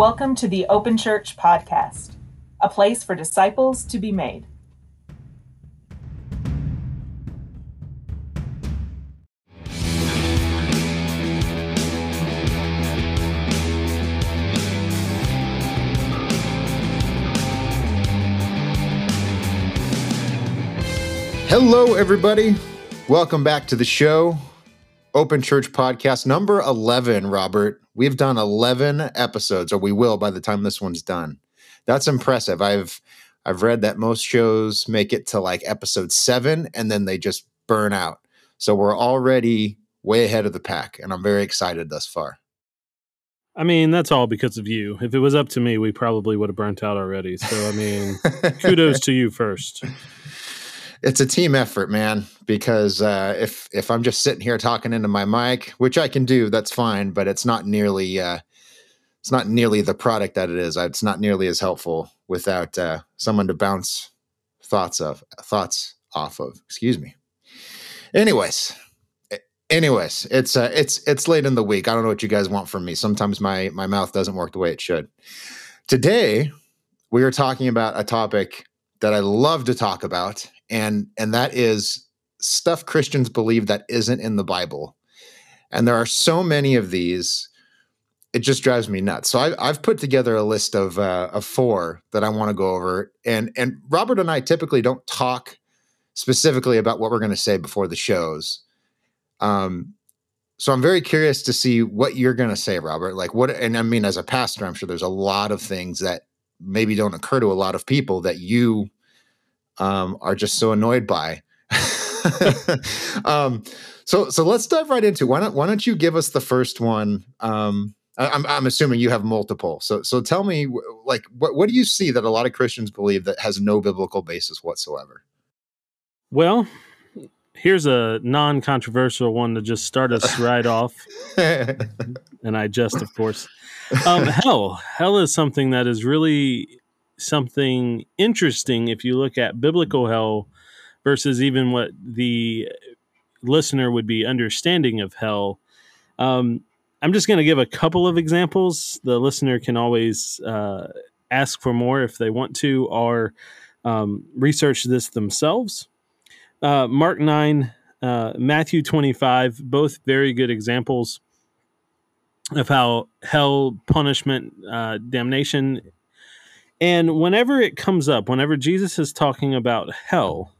Welcome to the Open Church Podcast, a place for disciples to be made. Hello, everybody. Welcome back to the show. Open Church Podcast number 11, Robert. We've done 11 episodes, or we will by the time this one's done. That's impressive. I've I've read that most shows make it to like episode 7 and then they just burn out. So we're already way ahead of the pack and I'm very excited thus far. I mean, that's all because of you. If it was up to me, we probably would have burnt out already. So, I mean, kudos to you first it's a team effort, man. Because uh, if if I'm just sitting here talking into my mic, which I can do, that's fine. But it's not nearly uh, it's not nearly the product that it is. It's not nearly as helpful without uh, someone to bounce thoughts of thoughts off of. Excuse me. Anyways, anyways, it's uh, it's it's late in the week. I don't know what you guys want from me. Sometimes my my mouth doesn't work the way it should. Today, we are talking about a topic that I love to talk about, and and that is stuff Christians believe that isn't in the Bible. And there are so many of these, it just drives me nuts. So I, have put together a list of uh, of four that I want to go over. And and Robert and I typically don't talk specifically about what we're going to say before the shows. Um, so I'm very curious to see what you're going to say, Robert. Like what? And I mean, as a pastor, I'm sure there's a lot of things that maybe don't occur to a lot of people that you um, are just so annoyed by. um, so so let's dive right into. Why don't why don't you give us the first one? Um, I, I'm I'm assuming you have multiple. So so tell me like what what do you see that a lot of Christians believe that has no biblical basis whatsoever? Well, here's a non-controversial one to just start us right off. and I just, of course, um, hell. Hell is something that is really something interesting if you look at biblical hell versus even what the listener would be understanding of hell. Um, I'm just going to give a couple of examples. The listener can always uh, ask for more if they want to, or um, research this themselves. Uh, Mark 9, uh, Matthew 25, both very good examples of how hell punishment, uh, damnation and whenever it comes up, whenever Jesus is talking about hell,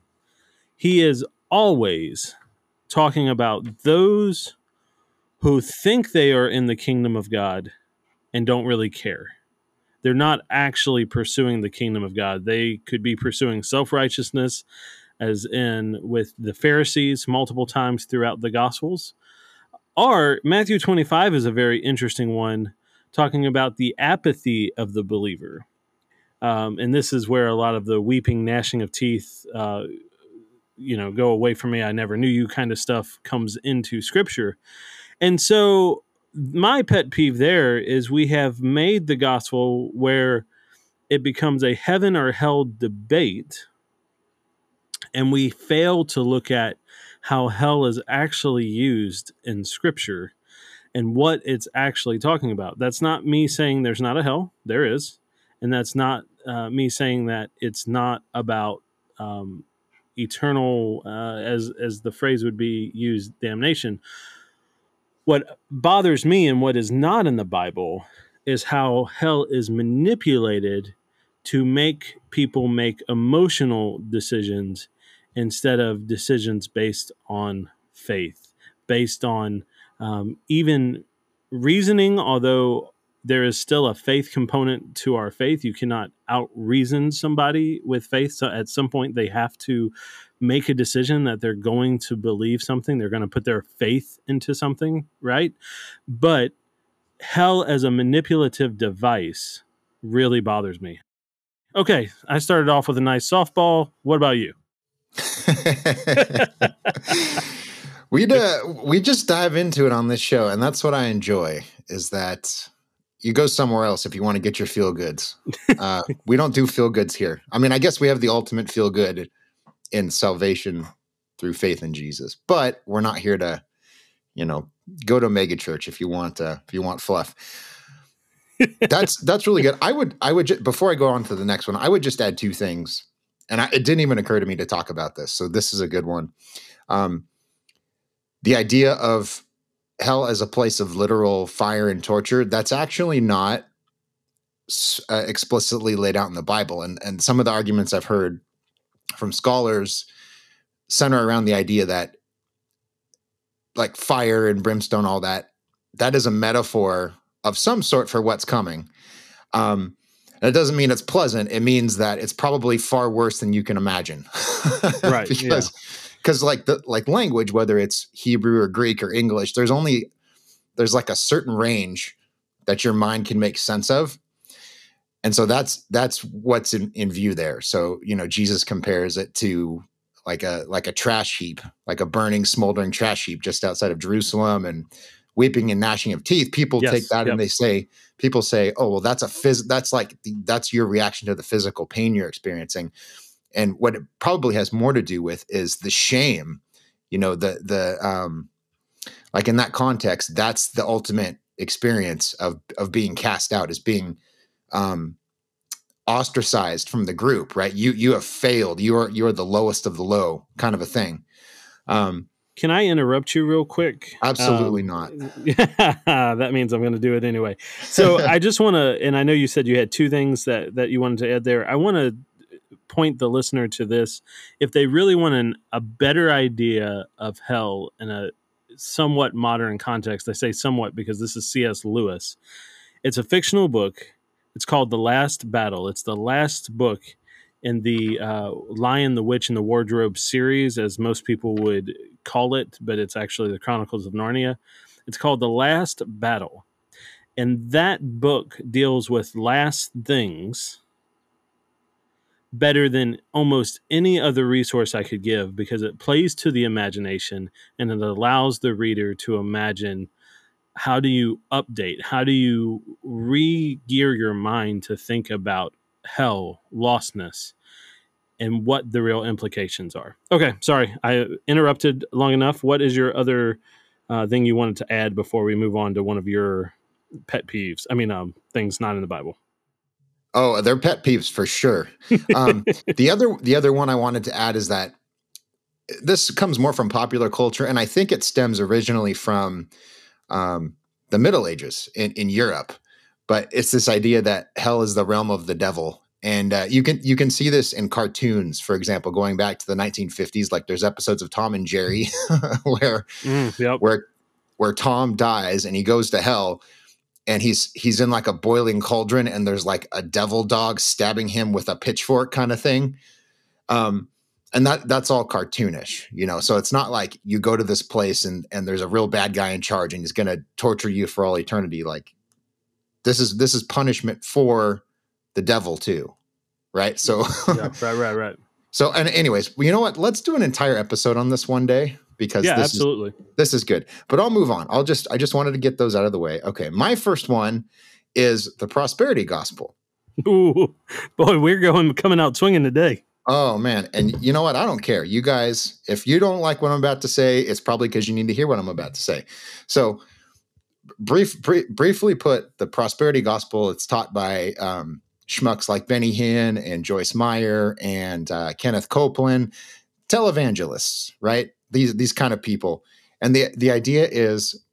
he is always talking about those who think they are in the kingdom of God and don't really care. They're not actually pursuing the kingdom of God. They could be pursuing self righteousness, as in with the Pharisees multiple times throughout the Gospels. Or Matthew 25 is a very interesting one, talking about the apathy of the believer um, and this is where a lot of the weeping, gnashing of teeth, uh, you know, go away from me. I never knew you kind of stuff comes into scripture. And so, my pet peeve there is we have made the gospel where it becomes a heaven or hell debate, and we fail to look at how hell is actually used in scripture and what it's actually talking about. That's not me saying there's not a hell, there is. And that's not uh, me saying that it's not about um, eternal, uh, as as the phrase would be used, damnation. What bothers me and what is not in the Bible is how hell is manipulated to make people make emotional decisions instead of decisions based on faith, based on um, even reasoning, although there is still a faith component to our faith. You cannot out reason somebody with faith. So at some point, they have to make a decision that they're going to believe something. They're going to put their faith into something, right? But hell as a manipulative device really bothers me. Okay, I started off with a nice softball. What about you? we uh, we just dive into it on this show, and that's what I enjoy. Is that you go somewhere else if you want to get your feel goods. Uh, we don't do feel goods here. I mean, I guess we have the ultimate feel good in salvation through faith in Jesus, but we're not here to, you know, go to a mega church if you want uh, if you want fluff. that's that's really good. I would I would ju- before I go on to the next one, I would just add two things, and I, it didn't even occur to me to talk about this. So this is a good one. Um, the idea of hell as a place of literal fire and torture that's actually not uh, explicitly laid out in the Bible, and and some of the arguments I've heard from scholars center around the idea that like fire and brimstone, all that, that is a metaphor of some sort for what's coming. Um, and it doesn't mean it's pleasant. It means that it's probably far worse than you can imagine. right. because because like the like language, whether it's Hebrew or Greek or English, there's only there's like a certain range that your mind can make sense of. And so that's that's what's in, in view there. So, you know, Jesus compares it to like a like a trash heap, like a burning, smoldering trash heap just outside of Jerusalem and weeping and gnashing of teeth. People Yes, take that yep. and they say, people say, oh, well, that's a phys that's like the, that's your reaction to the physical pain you're experiencing. And what it probably has more to do with is the shame, you know, the the um like in that context, that's the ultimate experience of of being cast out, is being um ostracized from the group, right? You you have failed. You are you are the lowest of the low, kind of a thing. Um, Can I interrupt you real quick? absolutely Um, not. that means I'm going to do it anyway. So I just want to, and I know you said you had two things that that you wanted to add there. I want to point the listener to this. If they really want an, a better idea of hell in a somewhat modern context, I say somewhat because this is C.S. Lewis. It's a fictional book. It's called The Last Battle. It's the last book in the uh, Lion, the Witch, and the Wardrobe series, as most people would call it, but it's actually the Chronicles of Narnia. It's called The Last Battle. And that book deals with last things better than almost any other resource I could give because it plays to the imagination and it allows the reader to imagine how do you update? How do you re gear your mind to think about hell, lostness, and what the real implications are? Okay, sorry, I interrupted long enough. What is your other uh, thing you wanted to add before we move on to one of your pet peeves? I mean, um, things not in the Bible. Oh, they're pet peeves for sure. Um, the other the other one I wanted to add is that this comes more from popular culture, and I think it stems originally from um, the Middle Ages in, in Europe. But it's this idea that hell is the realm of the devil, and uh, you can you can see this in cartoons. For example, going back to the 1950s, like there's episodes of Tom and Jerry where Mm, yep. where where Tom dies and he goes to hell and he's he's in like a boiling cauldron and there's like a devil dog stabbing him with a pitchfork kind of thing. Um and that that's all cartoonish, you know. So it's not like you go to this place and and there's a real bad guy in charge and he's going to torture you for all eternity like this is this is punishment for the devil too. Right? So yeah, right, right, right. so and anyways, you know what? Let's do an entire episode on this one day because Yeah, this is absolutely. this is good. But I'll move on. I'll just I just wanted to get those out of the way. Okay, my first one is the prosperity gospel. Ooh, boy, we're going coming out swinging today. Oh man, and you know what? I don't care. You guys, if you don't like what I'm about to say, it's probably because you need to hear what I'm about to say. So, brief, brie- briefly put, the prosperity gospel it's taught by um, schmucks like Benny Hinn and Joyce Meyer and uh, Kenneth Copeland, televangelists, right? These these kind of people, and the the idea is,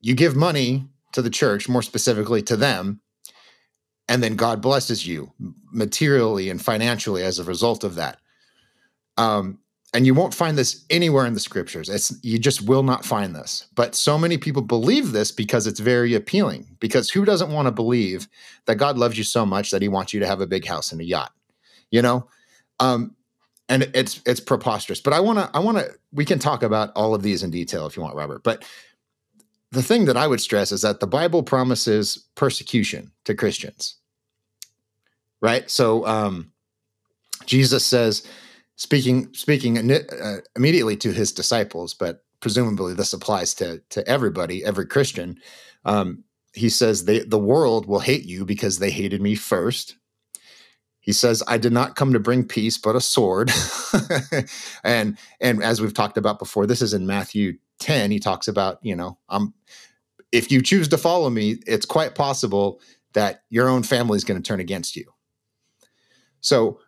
you give money to the church, more specifically to them, and then God blesses you materially and financially as a result of that. Um, and you won't find this anywhere in the scriptures. It's you just will not find this. But so many people believe this because it's very appealing. Because who doesn't want to believe that God loves you so much that He wants you to have a big house and a yacht? You know, um, and it's it's preposterous. But I want to I want to we can talk about all of these in detail if you want, Robert. But the thing that I would stress is that the Bible promises persecution to Christians right? So um, Jesus says, speaking speaking uh, immediately to his disciples, but presumably this applies to to everybody, every Christian. Um, he says, they, "The world will hate you because they hated me first. He says, "I did not come to bring peace, but a sword." and and as we've talked about before, this is in Matthew ten. He talks about you know I'm if you choose to follow me, it's quite possible that your own family is going to turn against you. So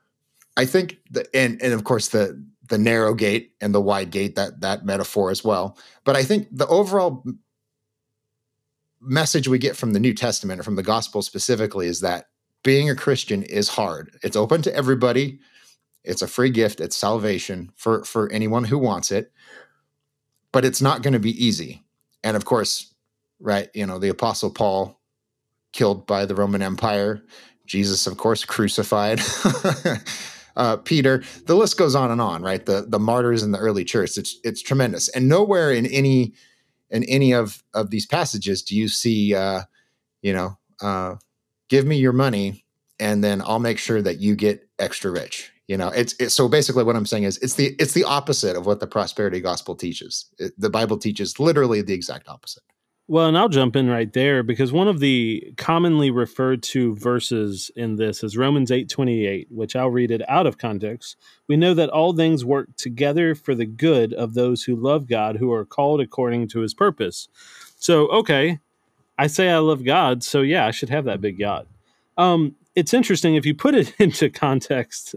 I think the and and of course the the narrow gate and the wide gate that that metaphor as well. But I think the overall message we get from the New Testament or from the gospel specifically is that being a Christian is hard. It's open to everybody. It's a free gift. It's salvation for for anyone who wants it. But it's not going to be easy. And of course, right, you know, the apostle Paul killed by the Roman Empire, Jesus of course crucified. uh, Peter, the list goes on and on, right? The the martyrs in the early church. It's it's tremendous. And nowhere in any in any of of these passages do you see uh, you know, uh, give me your money and then I'll make sure that you get extra rich. You know, it's, so basically what I'm saying is it's the it's the opposite of what the prosperity gospel teaches. It, the Bible teaches literally the exact opposite. Well, and I'll jump in right there because one of the commonly referred to verses in this is Romans 8:28, which I'll read it out of context. We know that all things work together for the good of those who love God, who are called according to his purpose. So, okay, I say I love God, so yeah, I should have that big yacht. Um, it's interesting if you put it into context.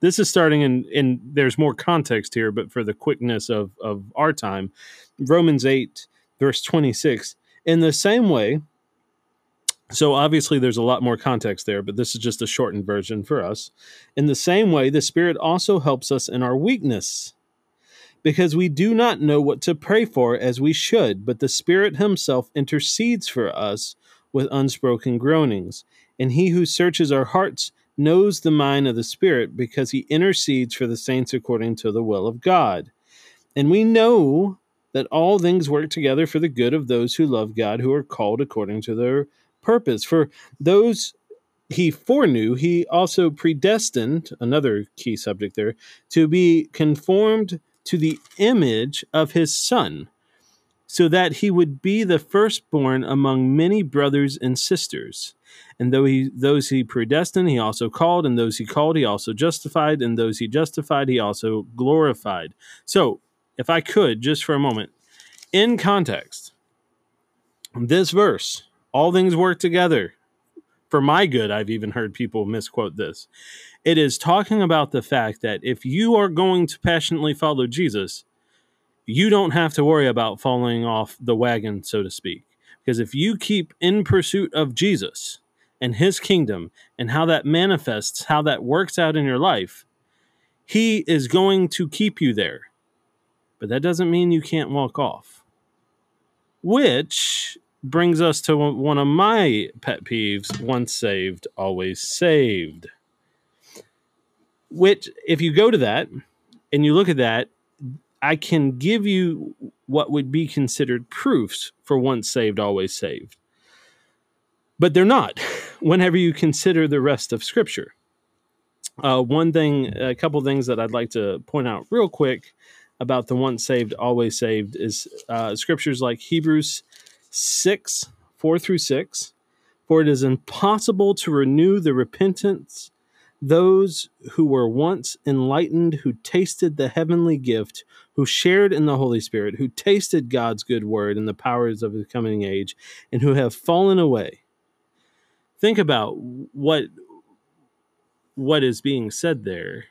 This is starting in, in there's more context here, but for the quickness of, of our time, Romans 8, verse 26. In the same way, so obviously there's a lot more context there, but this is just a shortened version for us. In the same way, the Spirit also helps us in our weakness because we do not know what to pray for as we should, but the Spirit Himself intercedes for us with unspoken groanings. And He who searches our hearts knows the mind of the Spirit because He intercedes for the saints according to the will of God. And we know that all things work together for the good of those who love God, who are called according to their purpose. For those he foreknew, he also predestined, another key subject there, to be conformed to the image of his son, so that he would be the firstborn among many brothers and sisters. And though he those he predestined, he also called, and those he called, he also justified, and those he justified, he also glorified. So, if I could, just for a moment, in context, this verse, all things work together for my good. I've even heard people misquote this. It is talking about the fact that if you are going to passionately follow Jesus, you don't have to worry about falling off the wagon, so to speak. Because if you keep in pursuit of Jesus and his kingdom and how that manifests, how that works out in your life, he is going to keep you there. But that doesn't mean you can't walk off. Which brings us to one of my pet peeves once saved, always saved. Which if you go to that and you look at that i can give you what would be considered proofs for once saved always saved. But they're not whenever you consider the rest of scripture. Uh, one thing a couple things that i'd like to point out real quick about the once saved always saved is uh, scriptures like hebrews 6 4 through 6 for it is impossible to renew the repentance those who were once enlightened, who tasted the heavenly gift, who shared in the Holy Spirit, who tasted God's good word and the powers of the coming age, and who have fallen away. Think about what what is being said there.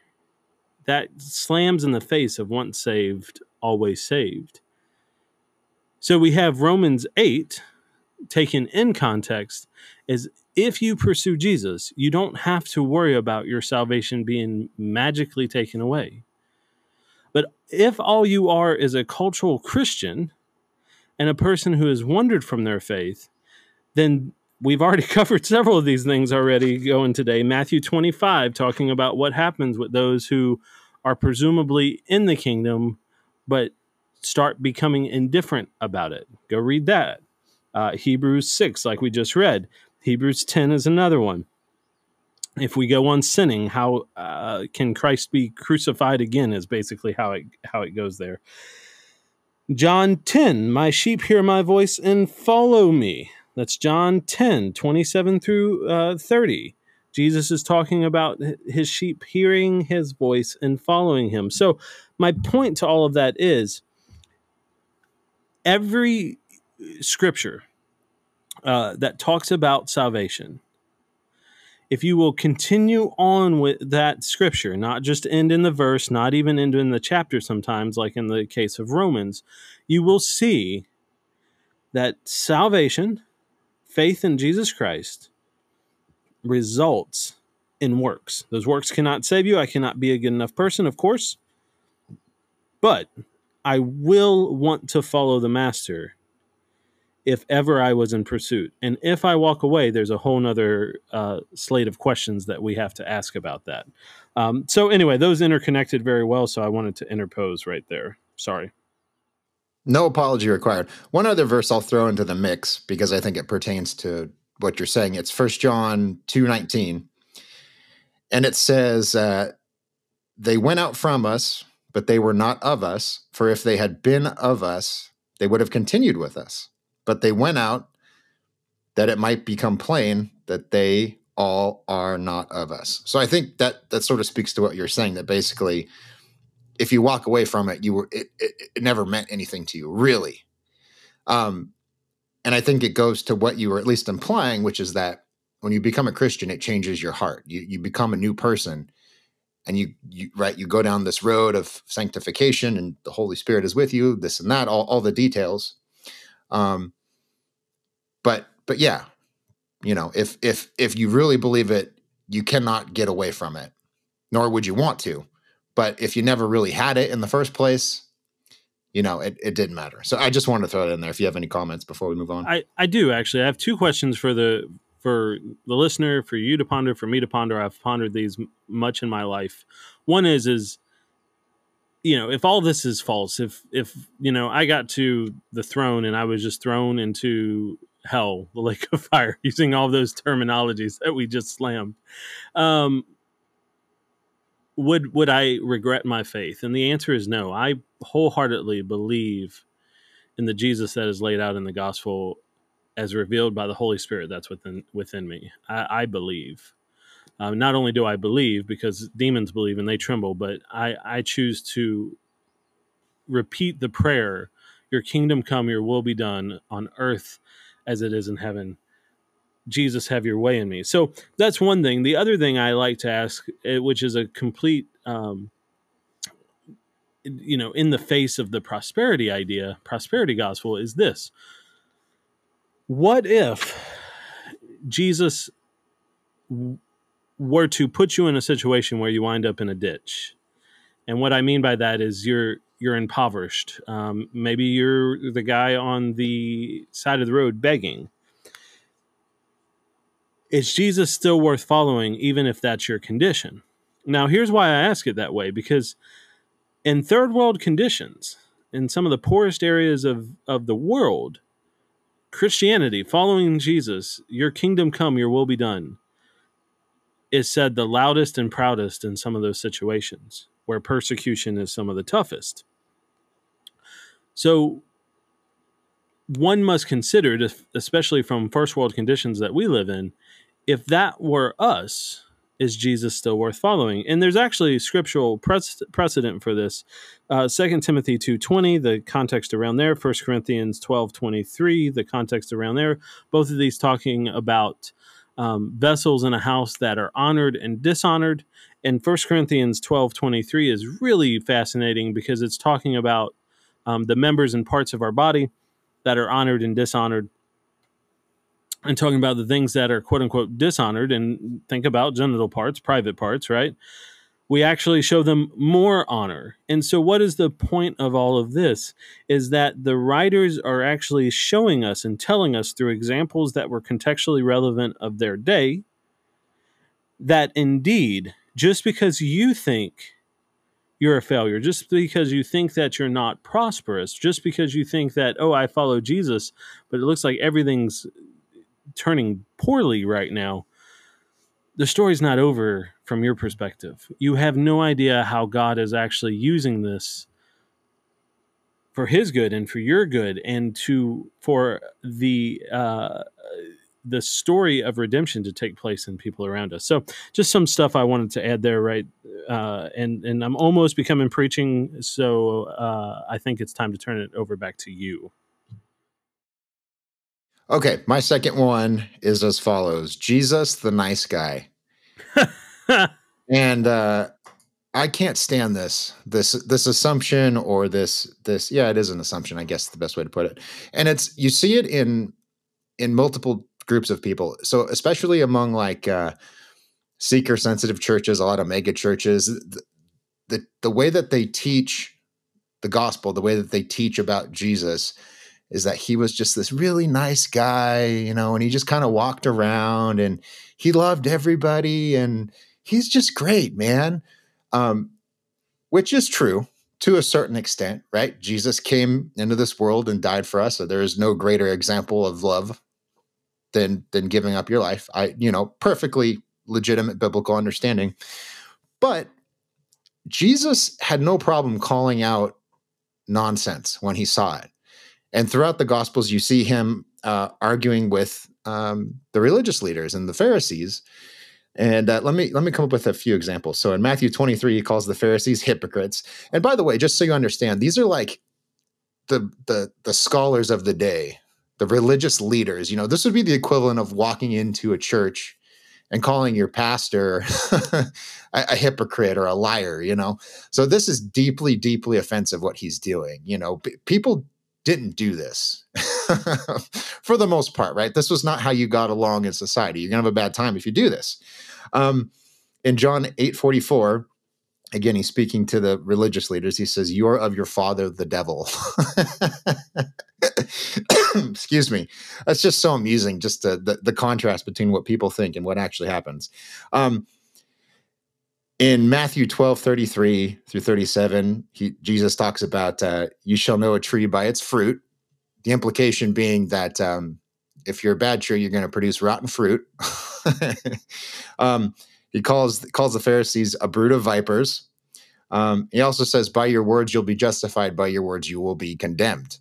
That slams in the face of once saved, always saved. So we have Romans 8 taken in context is if you pursue Jesus, you don't have to worry about your salvation being magically taken away. But if all you are is a cultural Christian and a person who has wandered from their faith, then we've already covered several of these things already going today. Matthew 25, talking about what happens with those who are presumably in the kingdom, but start becoming indifferent about it. Go read that. Uh, Hebrews 6, like we just read, Hebrews 10 is another one. If we go on sinning, how uh, can Christ be crucified again? Is basically how it how it goes there. John 10, my sheep hear my voice and follow me. That's John 10, 27 through uh, 30. Jesus is talking about his sheep hearing his voice and following him. So, my point to all of that is every scripture uh, that talks about salvation, if you will continue on with that scripture, not just end in the verse, not even end in the chapter sometimes, like in the case of Romans, you will see that salvation, faith in Jesus Christ, results in works. Those works cannot save you. I cannot be a good enough person, of course, but I will want to follow the master if ever I was in pursuit. And if I walk away, there's a whole nother uh, slate of questions that we have to ask about that. Um, so, anyway, those interconnected very well. So, I wanted to interpose right there. Sorry. No apology required. One other verse I'll throw into the mix because I think it pertains to what you're saying. It's First John 2:19. And it says, uh, They went out from us, but they were not of us. For if they had been of us, they would have continued with us but they went out that it might become plain that they all are not of us. So I think that that sort of speaks to what you're saying that basically if you walk away from it you were it, it, it never meant anything to you really. Um and I think it goes to what you were at least implying which is that when you become a Christian it changes your heart. You you become a new person and you you right you go down this road of sanctification and the Holy Spirit is with you this and that all all the details um, but but yeah, you know, if if if you really believe it, you cannot get away from it, nor would you want to. But if you never really had it in the first place, you know, it, it didn't matter. So I just wanted to throw it in there. If you have any comments before we move on, I I do actually. I have two questions for the for the listener, for you to ponder, for me to ponder. I've pondered these much in my life. One is is you know, if all this is false, if if you know, I got to the throne and I was just thrown into hell, the lake of fire, using all those terminologies that we just slammed, um, would would I regret my faith? And the answer is no. I wholeheartedly believe in the Jesus that is laid out in the gospel as revealed by the Holy Spirit that's within within me. I, I believe. Um, not only do I believe, because demons believe and they tremble, but I, I choose to repeat the prayer Your kingdom come, your will be done on earth as it is in heaven. Jesus, have your way in me. So that's one thing. The other thing I like to ask, eh, which is a complete, um, you know, in the face of the prosperity idea, prosperity gospel, is this What if Jesus were to put you in a situation where you wind up in a ditch, and what I mean by that is you're you're impoverished. Um, maybe you're the guy on the side of the road begging. Is Jesus still worth following, even if that's your condition? Now, here's why I ask it that way because in third world conditions, in some of the poorest areas of, of the world, Christianity, following Jesus, your kingdom come, your will be done, is said the loudest and proudest in some of those situations where persecution is some of the toughest. So, one must consider, especially from first world conditions that we live in, if that were us, is Jesus still worth following? And there's actually scriptural precedent for this. Uh, 2 Timothy 2.20, the context around there. 1 Corinthians 12.23, the context around there. Both of these talking about um, vessels in a house that are honored and dishonored. And 1 Corinthians 12.23 is really fascinating because it's talking about um, the members and parts of our body that are honored and dishonored. And talking about the things that are quote unquote dishonored, and think about genital parts, private parts, right? we actually show them more honor. And so, what is the point of all of this? Is that the writers are actually showing us and telling us through examples that were contextually relevant of their day that indeed, just because you think you're a failure, just because you think that you're not prosperous, just because you think that, oh, I follow Jesus, but it looks like everything's turning poorly right now the story's not over from your perspective. You have no idea how God is actually using this for his good and for your good and to for the uh the story of redemption to take place in people around us. So just some stuff I wanted to add there, right? Uh, and and I'm almost becoming preaching, so uh, I think it's time to turn it over back to you. Okay, my second one is as follows: Jesus, the nice guy, and uh, I can't stand this this this assumption or this this yeah it is an assumption I guess the best way to put it, and it's you see it in in multiple groups of people, so especially among like uh, seeker sensitive churches, a lot of mega churches, the, the the way that they teach the gospel, the way that they teach about Jesus is that he was just this really nice guy, you know, and he just kind of walked around and he loved everybody and he's just great, man. Um, which is true to a certain extent, right? Jesus came into this world and died for us. So there is no greater example of love than than giving up your life. I, you know, perfectly legitimate biblical understanding. But Jesus had no problem calling out nonsense when he saw it. And throughout the Gospels, you see him uh, arguing with um, the religious leaders and the Pharisees. And uh, let me let me come up with a few examples. So in Matthew 23, he calls the Pharisees hypocrites. And by the way, just so you understand, these are like the the the scholars of the day, the religious leaders. You know, this would be the equivalent of walking into a church and calling your pastor a, a, hypocrite or a liar. You know, so this is deeply deeply offensive what he's doing. You know, p- people didn't do this for the most part, right? This was not how you got along in society. You're gonna have a bad time if you do this. Um, in John 8 44, again, he's speaking to the religious leaders. He says, You are of your father, the devil. Excuse me. That's just so amusing, just the, the, the, contrast between what people think and what actually happens. Um, in Matthew 12, 33 through 37, he, Jesus talks about uh, you shall know a tree by its fruit. The implication being that um, if you're a bad tree, you're going to produce rotten fruit. um, he calls calls the Pharisees a brood of vipers. Um, he also says, "By your words you'll be justified; by your words you will be condemned."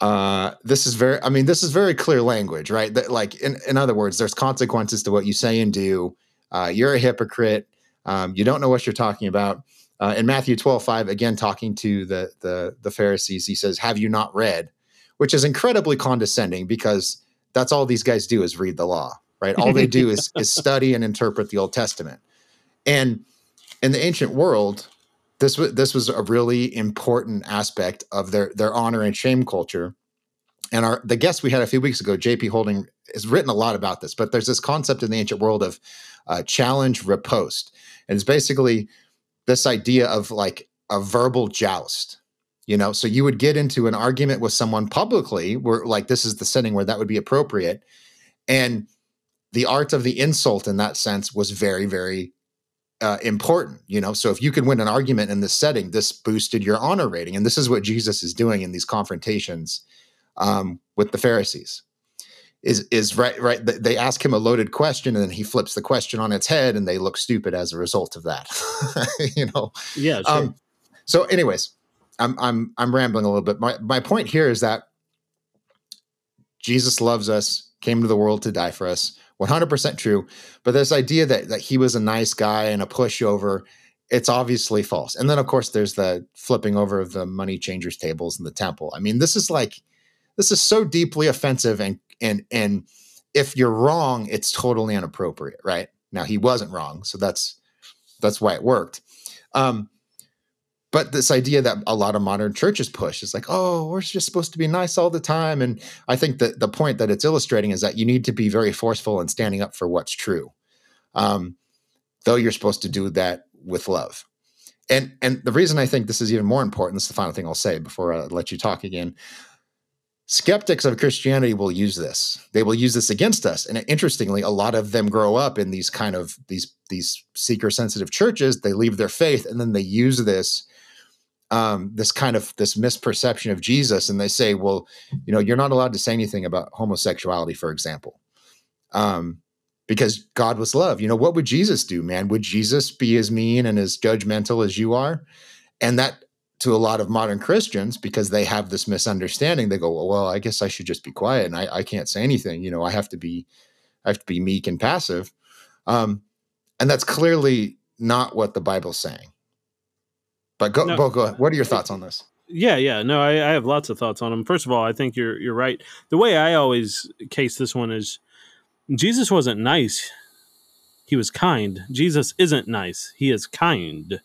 Uh, this is very, I mean, this is very clear language, right? That, like, in, in other words, there's consequences to what you say and do uh, you're a hypocrite. Um, you don't know what you're talking about. Uh, in Matthew 12, 5, again, talking to the, the, the Pharisees, he says, Have you not read? Which is incredibly condescending because that's all these guys do is read the law, right? All they do is, is study and interpret the Old Testament. And in the ancient world, this was this was a really important aspect of their their honor and shame culture. And our the guest we had a few weeks ago, JP Holding, has written a lot about this. But there's this concept in the ancient world of uh, challenge riposte. And it's basically this idea of like a verbal joust. You know, so you would get into an argument with someone publicly, where like this is the setting where that would be appropriate. And the art of the insult in that sense was very, very uh, important, you know. So if you could win an argument in this setting, this boosted your honor rating, and this is what Jesus is doing in these confrontations um, with the Pharisees is is right right they ask him a loaded question and then he flips the question on its head and they look stupid as a result of that you know? Yeah sure. um, so anyways i'm i'm i'm rambling a little bit. My my point here is that jesus loves us came to the world to die for us 100% true. But this idea that that he was a nice guy and a pushover it's obviously false. And then of course there's the flipping over of the money changers tables in the temple. I mean this is like this is so deeply offensive and and and if you're wrong it's totally inappropriate right? Now he wasn't wrong so that's that's why it worked. Um but this idea that a lot of modern churches push is like oh we're just supposed to be nice all the time and i think that the point that it's illustrating is that you need to be very forceful in standing up for what's true um though you're supposed to do that with love. And and the reason i think this is even more important this is the final thing i'll say before i let you talk again skeptics of Christianity will use this. They will use this against us. And interestingly, a lot of them grow up in these kind of these these seeker sensitive churches. They leave their faith and then they use this um, this kind of this misperception of Jesus, and they say, well, you know, you're not allowed to say anything about homosexuality, for example, um, because God was love. You know, what would Jesus do, man? Would Jesus be as mean and as judgmental as you are? And that to a lot of modern Christians because they have this misunderstanding. They go, well, well, I guess I should just be quiet and I, I can't say anything. You know, I have to be, I have to be meek and passive. Um, and that's clearly not what the Bible's saying. But go, no, Bo, go. What are your thoughts on this? Yeah, yeah. No, I, I have lots of thoughts on them. First of all, I think you're you're right. The way I always case this one is Jesus wasn't nice. He was kind. Jesus isn't nice. He is kind.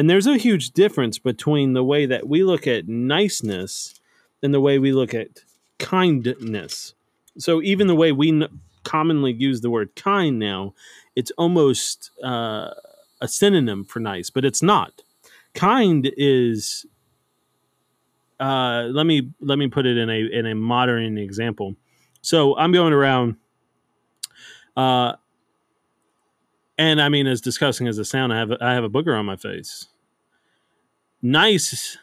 And there's a huge difference between the way that we look at niceness and the way we look at kindness. So even the way we commonly use the word kind now, it's almost uh, a synonym for nice, but it's not. Kind is uh, let me let me put it in a in a modern example. So I'm going around, uh, and I mean, as disgusting as it sound, I have I have a booger on my face. Nice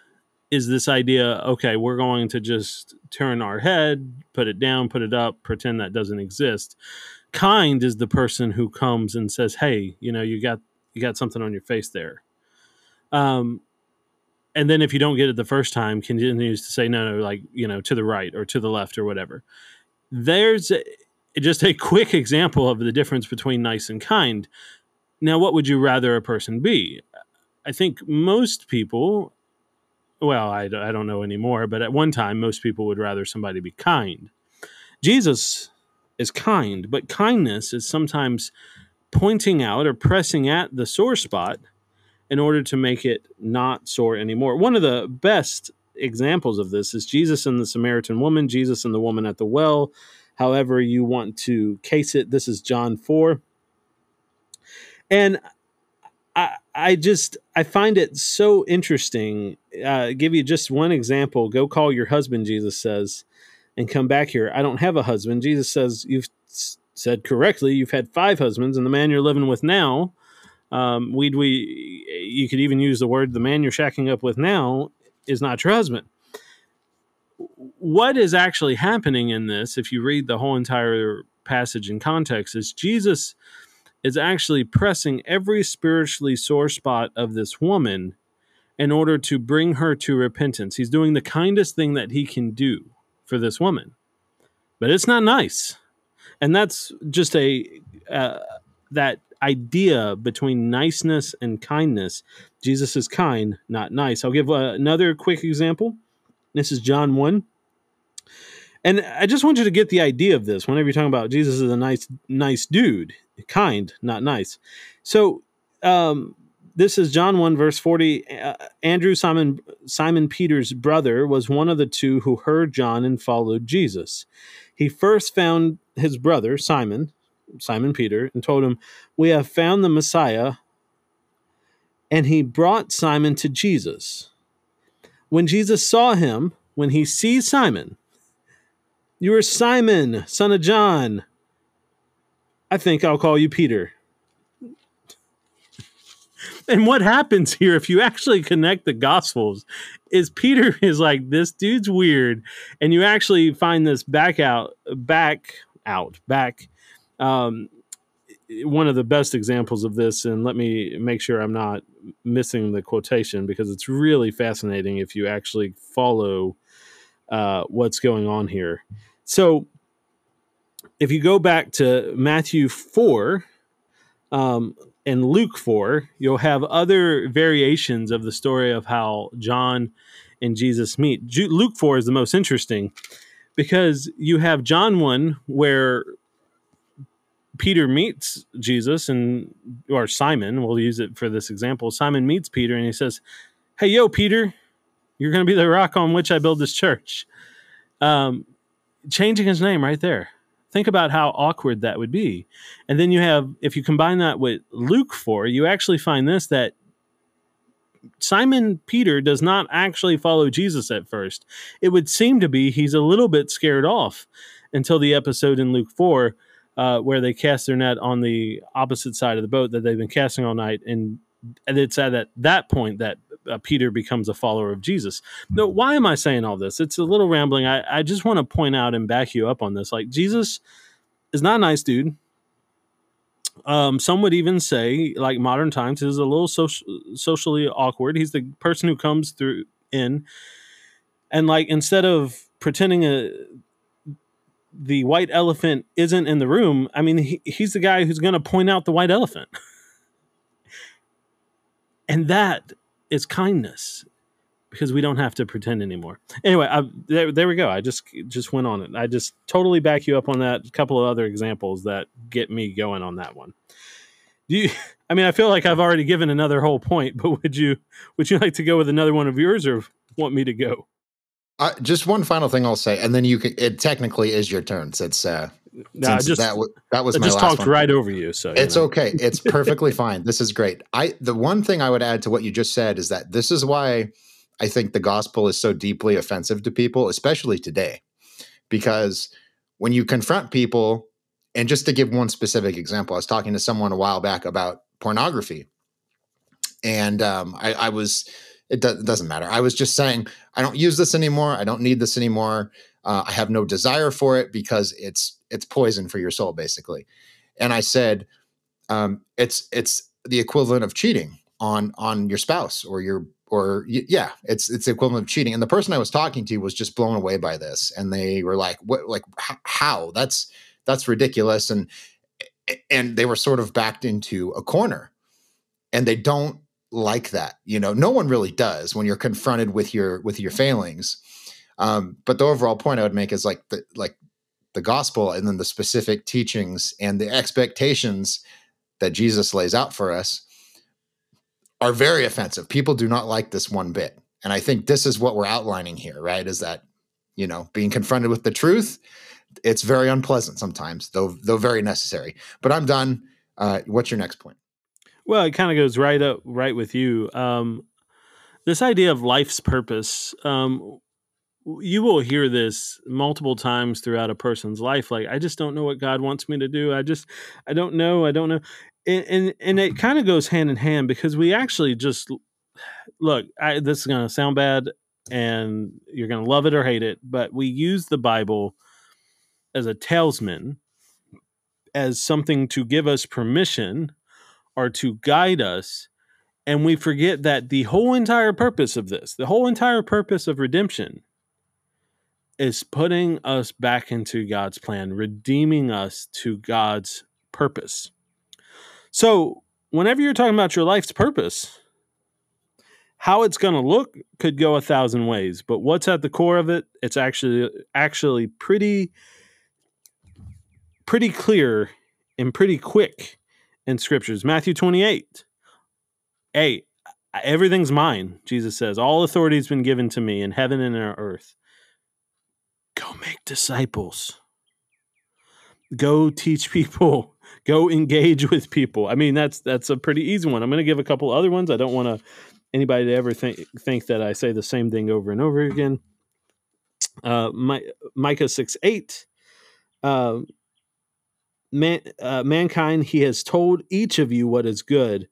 is this idea. Okay, we're going to just turn our head, put it down, put it up, pretend that doesn't exist. Kind is the person who comes and says, "Hey, you know, you got you got something on your face there." Um, and then if you don't get it the first time continues to say no no like you know to the right or to the left or whatever there's a, just a quick example of the difference between nice and kind now what would you rather a person be i think most people well I, I don't know anymore but at one time most people would rather somebody be kind jesus is kind but kindness is sometimes pointing out or pressing at the sore spot in order to make it not sore anymore. One of the best examples of this is Jesus and the Samaritan woman, Jesus and the woman at the well. However, you want to case it, this is John 4. And I, I just I find it so interesting. Uh, give you just one example. Go call your husband, Jesus says, and come back here. I don't have a husband. Jesus says, You've said correctly. You've had five husbands, and the man you're living with now um, we'd we you could even use the word the man you're shacking up with now is not your husband. What is actually happening in this, if you read the whole entire passage in context, is Jesus is actually pressing every spiritually sore spot of this woman in order to bring her to repentance. He's doing the kindest thing that he can do for this woman, but it's not nice, and that's just a uh, that idea between niceness and kindness. Jesus is kind, not nice. I'll give uh, another quick example. This is John 1. And I just want you to get the idea of this whenever you're talking about Jesus is a nice, nice dude, kind, not nice. So, um, this is John 1 verse 40 uh, Andrew Simon Simon Peter's brother was one of the two who heard John and followed Jesus. He first found his brother Simon Simon Peter, and told him, We have found the Messiah. And he brought Simon to Jesus. When Jesus saw him, when he sees Simon, You are Simon, son of John. I think I'll call you Peter. And what happens here, if you actually connect the Gospels, is Peter is like, this dude's weird. And you actually find this back out, back out, back um, one of the best examples of this, and let me make sure I'm not missing the quotation because it's really fascinating if you actually follow uh, what's going on here. So, if you go back to Matthew 4 um, and Luke 4, you'll have other variations of the story of how John and Jesus meet. Luke 4 is the most interesting because you have John 1 where Peter meets Jesus and or Simon, we'll use it for this example. Simon meets Peter and he says, "Hey, yo, Peter, you're going to be the rock on which I build this church." Um, changing his name right there. Think about how awkward that would be. And then you have, if you combine that with Luke 4, you actually find this that Simon Peter does not actually follow Jesus at first. It would seem to be he's a little bit scared off until the episode in Luke 4 uh, where they cast their net on the opposite side of the boat that they've been casting all night, and, it's at that, that point that uh, Peter becomes a follower of Jesus. Now, why am I saying all this? It's a little rambling. I, I just want to point out and back you up on this. Like Jesus is not a nice dude. Um, some would even say, like modern times, is a little social, socially awkward. He's the person who comes through in, and like instead of pretending a the white elephant isn't in the room, I mean, he, he's the guy who's going to point out the white elephant. and that is kindness because we don't have to pretend anymore. Anyway, I, there, there we go. I just just went on it. I just totally back you up on that. A couple of other examples that get me going on that one. Do you? I mean, I feel like I've already given another whole point, but would you would you like to go with another one of yours, or want me to go? Uh, just one final thing I'll say, and then you can. It technically is your turn since uh, no, I just that, w- that was I my just talked one. right over you. So you It's know. okay. It's perfectly fine. This is great. I the one thing I would add to what you just said is that this is why I think the gospel is so deeply offensive to people, especially today, because when you confront people, and just to give one specific example, I was talking to someone a while back about pornography, and um, I, I was. It, do, it doesn't matter. I was just saying I don't use this anymore. I don't need this anymore. Uh, I have no desire for it because it's it's poison for your soul, basically. And I said, um, it's it's the equivalent of cheating on on your spouse or your or yeah, it's it's the equivalent of cheating. And the person I was talking to was just blown away by this, and they were like, "What? Like how? That's that's ridiculous!" And and they were sort of backed into a corner, and they don't like that. You know, no one really does when you're confronted with your with your failings. Um, but the overall point I would make is like the like the gospel and then the specific teachings and the expectations that Jesus lays out for us are very offensive. People do not like this one bit. And I think this is what we're outlining here, right? Is that, you know, being confronted with the truth, it's very unpleasant sometimes, though though very necessary. But I'm done. Uh, what's your next point? Well, it kind of goes right up right with you. Um, this idea of life's purpose. Um, you will hear this multiple times throughout a person's life. Like, I just don't know what God wants me to do. I just, I don't know. I don't know. And and, and it kind of goes hand in hand because we actually just look. I, this is going to sound bad, and you're going to love it or hate it, but we use the Bible as a talisman, as something to give us permission or to guide us. And we forget that the whole entire purpose of this, the whole entire purpose of redemption, is putting us back into God's plan, redeeming us to God's purpose. So, whenever you're talking about your life's purpose, how it's going to look could go a thousand ways, but what's at the core of it, it's actually actually pretty pretty clear and pretty quick in scriptures. Matthew 28. Hey, everything's mine, Jesus says. All authority has been given to me in heaven and on earth. Go make disciples. Go teach people. Go engage with people. I mean, that's that's a pretty easy one. I'm going to give a couple other ones. I don't want to anybody to ever think think that I say the same thing over and over again. Uh, My, Micah six eight. Uh, man, uh, mankind, he has told each of you what is good.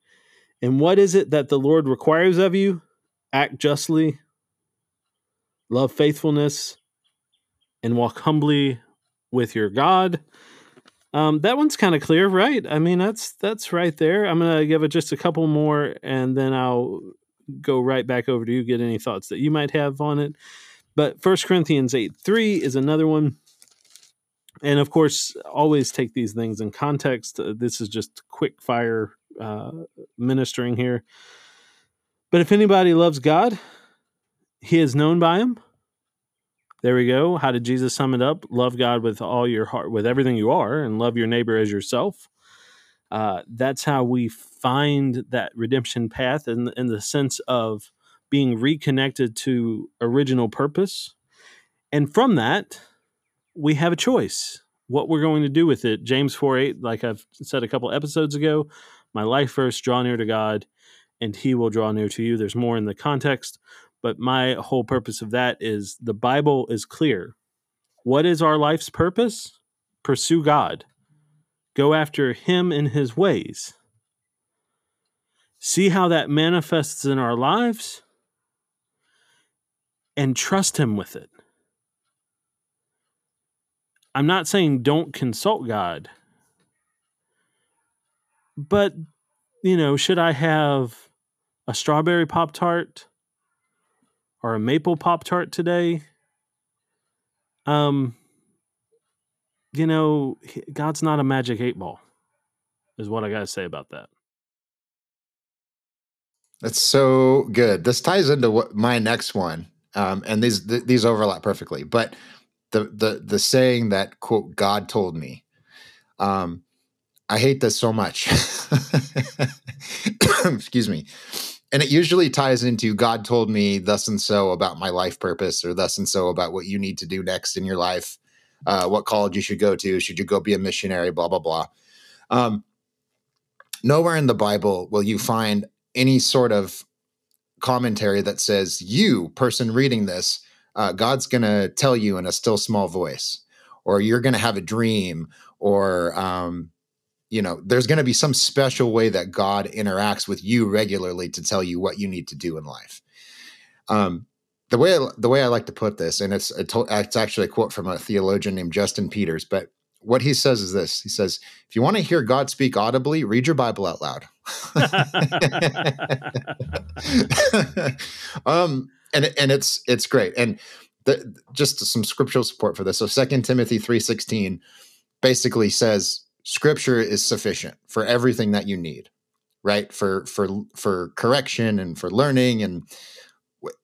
And what is it that the Lord requires of you? Act justly, love faithfulness, and walk humbly with your God. Um, that one's kind of clear, right? I mean, that's that's right there. I'm gonna give it just a couple more, and then I'll go right back over to you. Get any thoughts that you might have on it. But First Corinthians eight three is another one and of course always take these things in context uh, this is just quick fire uh, ministering here but if anybody loves god he is known by him there we go. How did jesus sum it up? Love god with all your heart with everything you are and love your neighbor as yourself. Uh, that's how we find that redemption path in, in the sense of being reconnected to original purpose. And from that we have a choice. What we're going to do with it. James 4 8, like I've said a couple episodes ago, my life first, draw near to God, and he will draw near to you. There's more in the context, but my whole purpose of that is the Bible is clear. What is our life's purpose? Pursue God, go after him in his ways. See how that manifests in our lives and trust him with it. I'm not saying don't consult God, but you know, should I have a strawberry pop tart or a maple pop tart today? Um, you know, God's not a magic eight ball, is what I got to say about that. That's so good. This ties into what my next one, um, and these th- these overlap perfectly. But the the the saying that quote God told me, um, I hate this so much. Excuse me. And it usually ties into God told me thus and so about my life purpose, or thus and so about what you need to do next in your life, uh, what college you should go to, should you go be a missionary, blah blah blah. Um, nowhere in the Bible will you find any sort of commentary that says, you, person reading this, uh, God's going to tell you in a still small voice, or you're going to have a dream, or, um, you know, there's going to be some special way that God interacts with you regularly to tell you what you need to do in life. Um, the way the way I like to put this, and it's it's actually a quote from a theologian named Justin Peters, but what he says is this. He says if you want to hear god speak audibly read your bible out loud. Um and and it's it's great. And the, just some scriptural support for this. So Second timothy 3.16 basically says scripture is sufficient for everything that you need right for for for correction and for learning and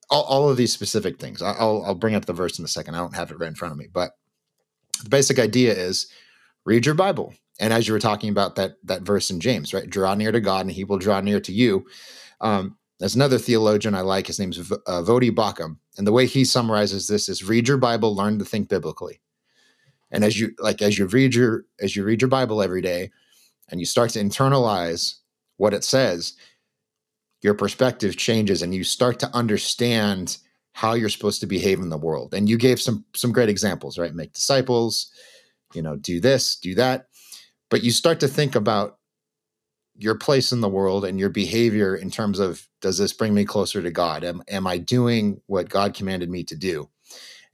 all, all of these specific things I'll, I'll bring up the verse in a second i don't have it right in front of me but the basic idea is read your Bible. And as you were talking about that that verse in James, right? Draw near to God, and He will draw near to you. Um, there's another theologian I like. His name's v- uh, Voddie Baucham, and the way he summarizes this is: read your Bible, learn to think biblically. And as you like, as you read your as you read your Bible every day, and you start to internalize what it says, your perspective changes, and you start to understand how you're supposed to behave in the world. And you gave some some great examples, right? Make disciples, you know, do this, do that. But you start to think about your place in the world and your behavior in terms of does this bring me closer to God? Am, am I doing what God commanded me to do?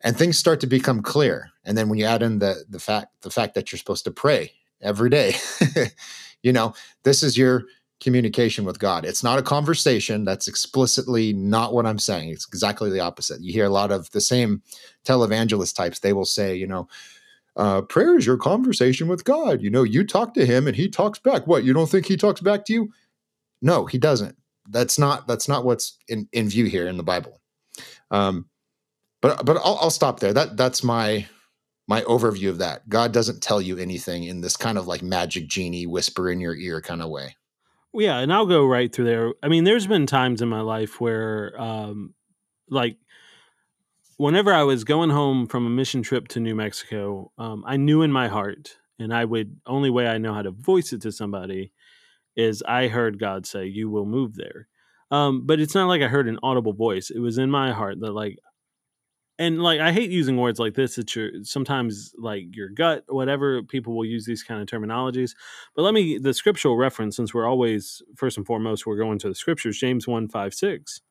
And things start to become clear. And then when you add in the the fact the fact that you're supposed to pray every day, you know, this is your communication with God. It's not a conversation. That's explicitly not what I'm saying. It's exactly the opposite. You hear a lot of the same televangelist types. They will say, you know, uh, prayer is your conversation with God. You know, you talk to him and he talks back. What, you don't think he talks back to you? No, he doesn't. That's not that's not what's in, in view here in the Bible. Um, but but I'll, I'll stop there. That that's my my overview of that. God doesn't tell you anything in this kind of like magic genie whisper in your ear kind of way. Yeah, and I'll go right through there. I mean, there's been times in my life where um like whenever I was going home from a mission trip to New Mexico, um, I knew in my heart, and I would only way I know how to voice it to somebody is I heard God say, "You will move there." Um, but it's not like I heard an audible voice. It was in my heart that like, and like I hate using words like this. It's your sometimes like your gut, whatever. People will use these kind of terminologies. But let me the scriptural reference, since we're always first and foremost we're going to the scriptures. James one five six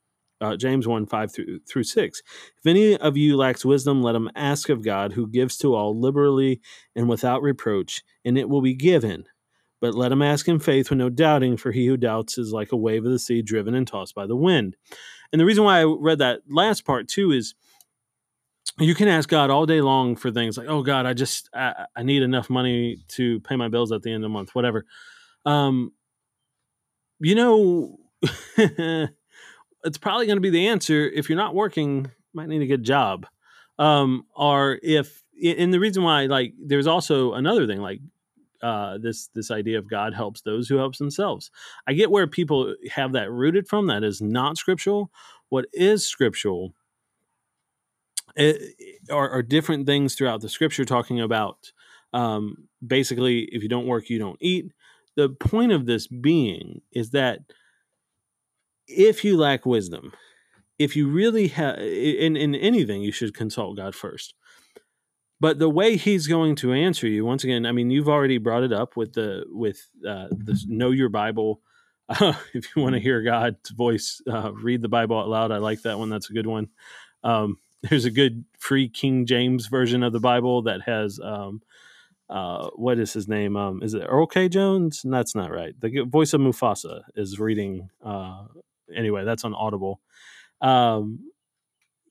uh, James 1 5 through, through 6. If any of you lacks wisdom, let him ask of God, who gives to all liberally and without reproach, and it will be given. But let him ask in faith with no doubting, for he who doubts is like a wave of the sea driven and tossed by the wind. And the reason why I read that last part too is you can ask God all day long for things like, oh God, I just I, I need enough money to pay my bills at the end of the month, whatever. Um, you know, it's probably going to be the answer. If you're not working, might need a good job. Um, or if, and the reason why, like, there's also another thing, like, uh, this this idea of God helps those who helps themselves. I get where people have that rooted from. That is not scriptural. What is scriptural it, eh, are, are, different things throughout the scripture talking about um, basically if you don't work, you don't eat. The point of this being is that if you lack wisdom, if you really have in, in anything, you should consult God first. But the way He's going to answer you, once again, I mean, you've already brought it up with the with uh, the Know Your Bible. Uh, if you want to hear God's voice, uh, read the Bible out loud. I like that one. That's a good one. Um, there's a good free King James version of the Bible that has um, uh, what is his name? Um, is it Earl K. Jones? That's not right. The voice of Mufasa is reading uh, anyway, that's on Audible. Um,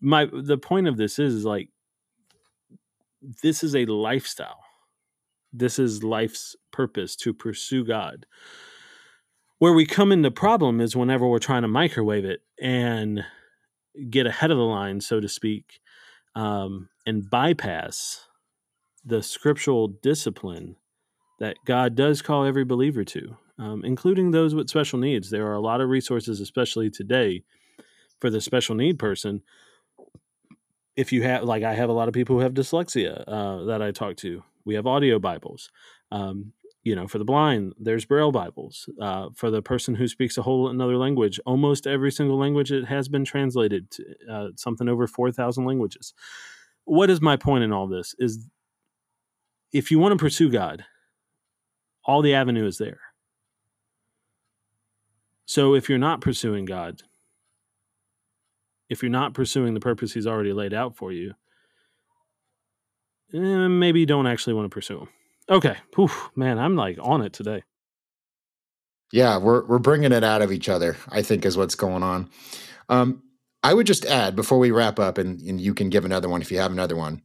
my the point of this is, is like this is a lifestyle. This is life's purpose to pursue God. Where we come into problem is whenever we're trying to microwave it and get ahead of the line, so to speak, um, and bypass the scriptural discipline that God does call every believer to, um, including those with special needs. There are a lot of resources, especially today, for the special need person. If you have, like, I have a lot of people who have dyslexia uh, that I talk to. We have audio Bibles. Um, you know, for the blind, there's Braille Bibles. Uh, for the person who speaks a whole another language, almost every single language it has been translated to uh, something over four thousand languages. What is my point in all this? Is if you want to pursue God, all the avenue is there. So if you're not pursuing God, if you're not pursuing the purpose He's already laid out for you, eh, maybe you don't actually want to pursue Him. Okay. Oof, man, I'm like on it today. Yeah, we're we're bringing it out of each other. I think is what's going on. Um, I would just add before we wrap up, and, and you can give another one if you have another one.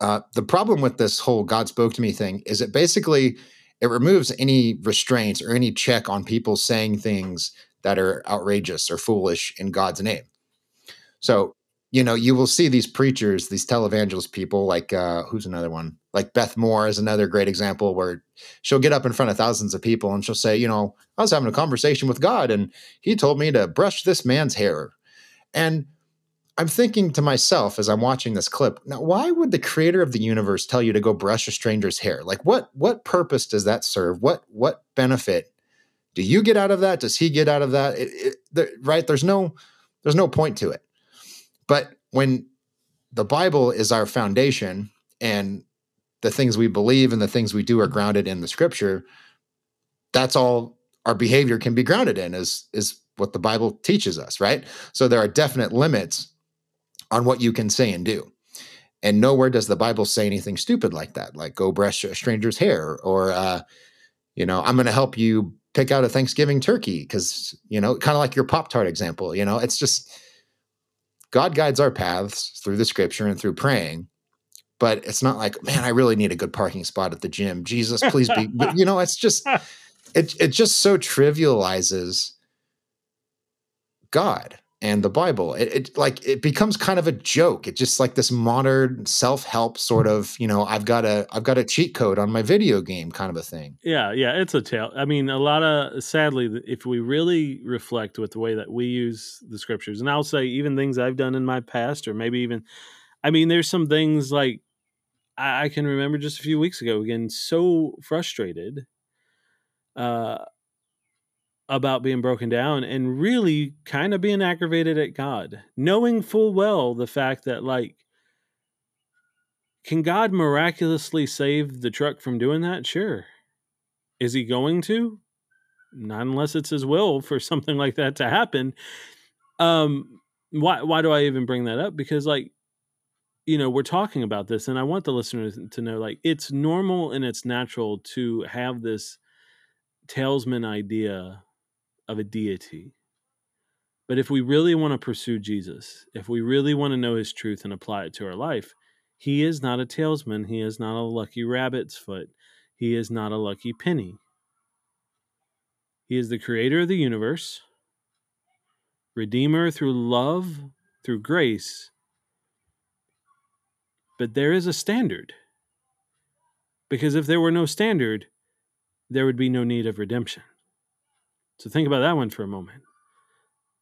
Uh, the problem with this whole God spoke to me thing is it basically it removes any restraints or any check on people saying things that are outrageous or foolish in God's name. So you know, you will see these preachers, these televangelist people, like uh, who's another one? Like Beth Moore is another great example where she'll get up in front of thousands of people and she'll say, you know, I was having a conversation with God and he told me to brush this man's hair. And I'm thinking to myself as I'm watching this clip, now why would the creator of the universe tell you to go brush a stranger's hair? Like what what purpose does that serve? What what benefit do you get out of that? Does he get out of that? It, it, the, right? There's no there's no point to it. But when the Bible is our foundation and the things we believe and the things we do are grounded in the scripture, that's all our behavior can be grounded in is is what the Bible teaches us, right? So there are definite limits on what you can say and do. And nowhere does the Bible say anything stupid like that, like go brush a stranger's hair or uh, you know, I'm going to help you pick out a Thanksgiving turkey because, you know, kind of like your Pop Tart example, you know, it's just God guides our paths through the scripture and through praying. But it's not like, man, I really need a good parking spot at the gym. Jesus, please be. But, you know, it's just, it, it just so trivializes God and the Bible. It, it, like it becomes kind of a joke. It's just like this modern self-help sort of, you know, I've got a I've got a cheat code on my video game kind of a thing. Yeah, yeah, it's a tale. I mean, a lot of sadly, if we really reflect with the way that we use the scriptures, and I'll say even things I've done in my past, or maybe even, I mean, there's some things like I, I can remember just a few weeks ago getting so frustrated. Uh, about being broken down and really kind of being aggravated at God, knowing full well the fact that, like, can God miraculously save the truck from doing that? Sure. Is he going to? Not unless it's his will for something like that to happen. Um, why why do I even bring that up? Because like, you know, we're talking about this, and I want the listeners to know like it's normal and it's natural to have this talisman idea of a deity. But if we really want to pursue Jesus, if we really want to know his truth and apply it to our life, he is not a talisman. He is not a lucky rabbit's foot. He is not a lucky penny. He is the creator of the universe, redeemer through love, through grace. But there is a standard. Because if there were no standard, there would be no need of redemption. So think about that one for a moment.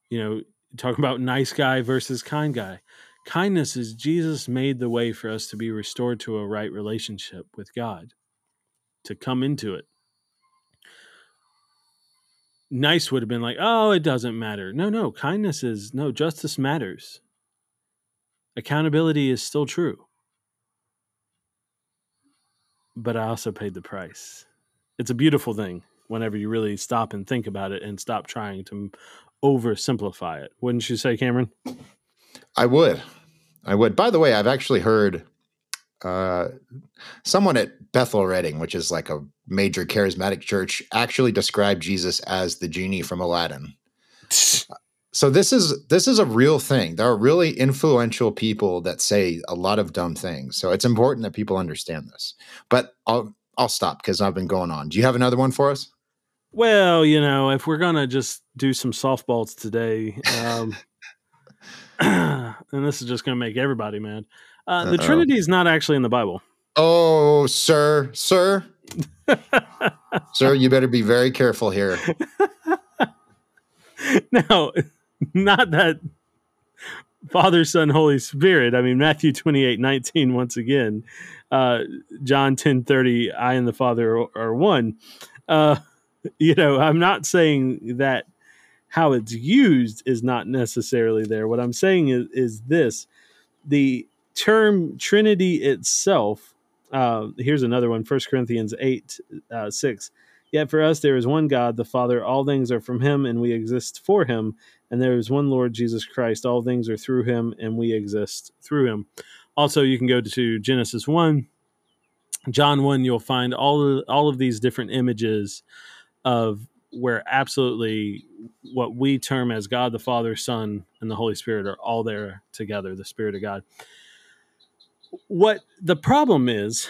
You know, talking about nice guy versus kind guy. Kindness is Jesus made the way for us to be restored to a right relationship with God, to come into it. Nice would have been like, oh, it doesn't matter. No, no, kindness is, no, justice matters. Accountability is still true. But I also paid the price. It's a beautiful thing whenever you really stop and think about it and stop trying to oversimplify it. Wouldn't you say, Cameron? I would. I would. By the way, I've actually heard uh, someone at Bethel Redding, which is like a major charismatic church, actually describe Jesus as the genie from Aladdin. so this is this is a real thing. There are really influential people that say a lot of dumb things. So it's important that people understand this. But I'll I'll stop because I've been going on. Do you have another one for us? Well, you know, if we're gonna just do some softballs today, um, and this is just gonna make everybody mad. Uh, the Trinity is not actually in the Bible. Oh, sir, sir, sir, you better be very careful here. now, not that Father, Son, Holy Spirit. I mean, Matthew 28 19, once again, uh, John 10 30, I and the Father are, are one. Uh, you know, I'm not saying that how it's used is not necessarily there. What I'm saying is, is this the term Trinity itself. Uh, here's another one 1 Corinthians 8 uh, 6. Yet for us there is one God, the Father. All things are from him, and we exist for him. And there is one Lord Jesus Christ. All things are through him, and we exist through him. Also, you can go to Genesis 1, John 1, you'll find all of, all of these different images of where absolutely what we term as God the Father, Son, and the Holy Spirit are all there together, the Spirit of God. What the problem is,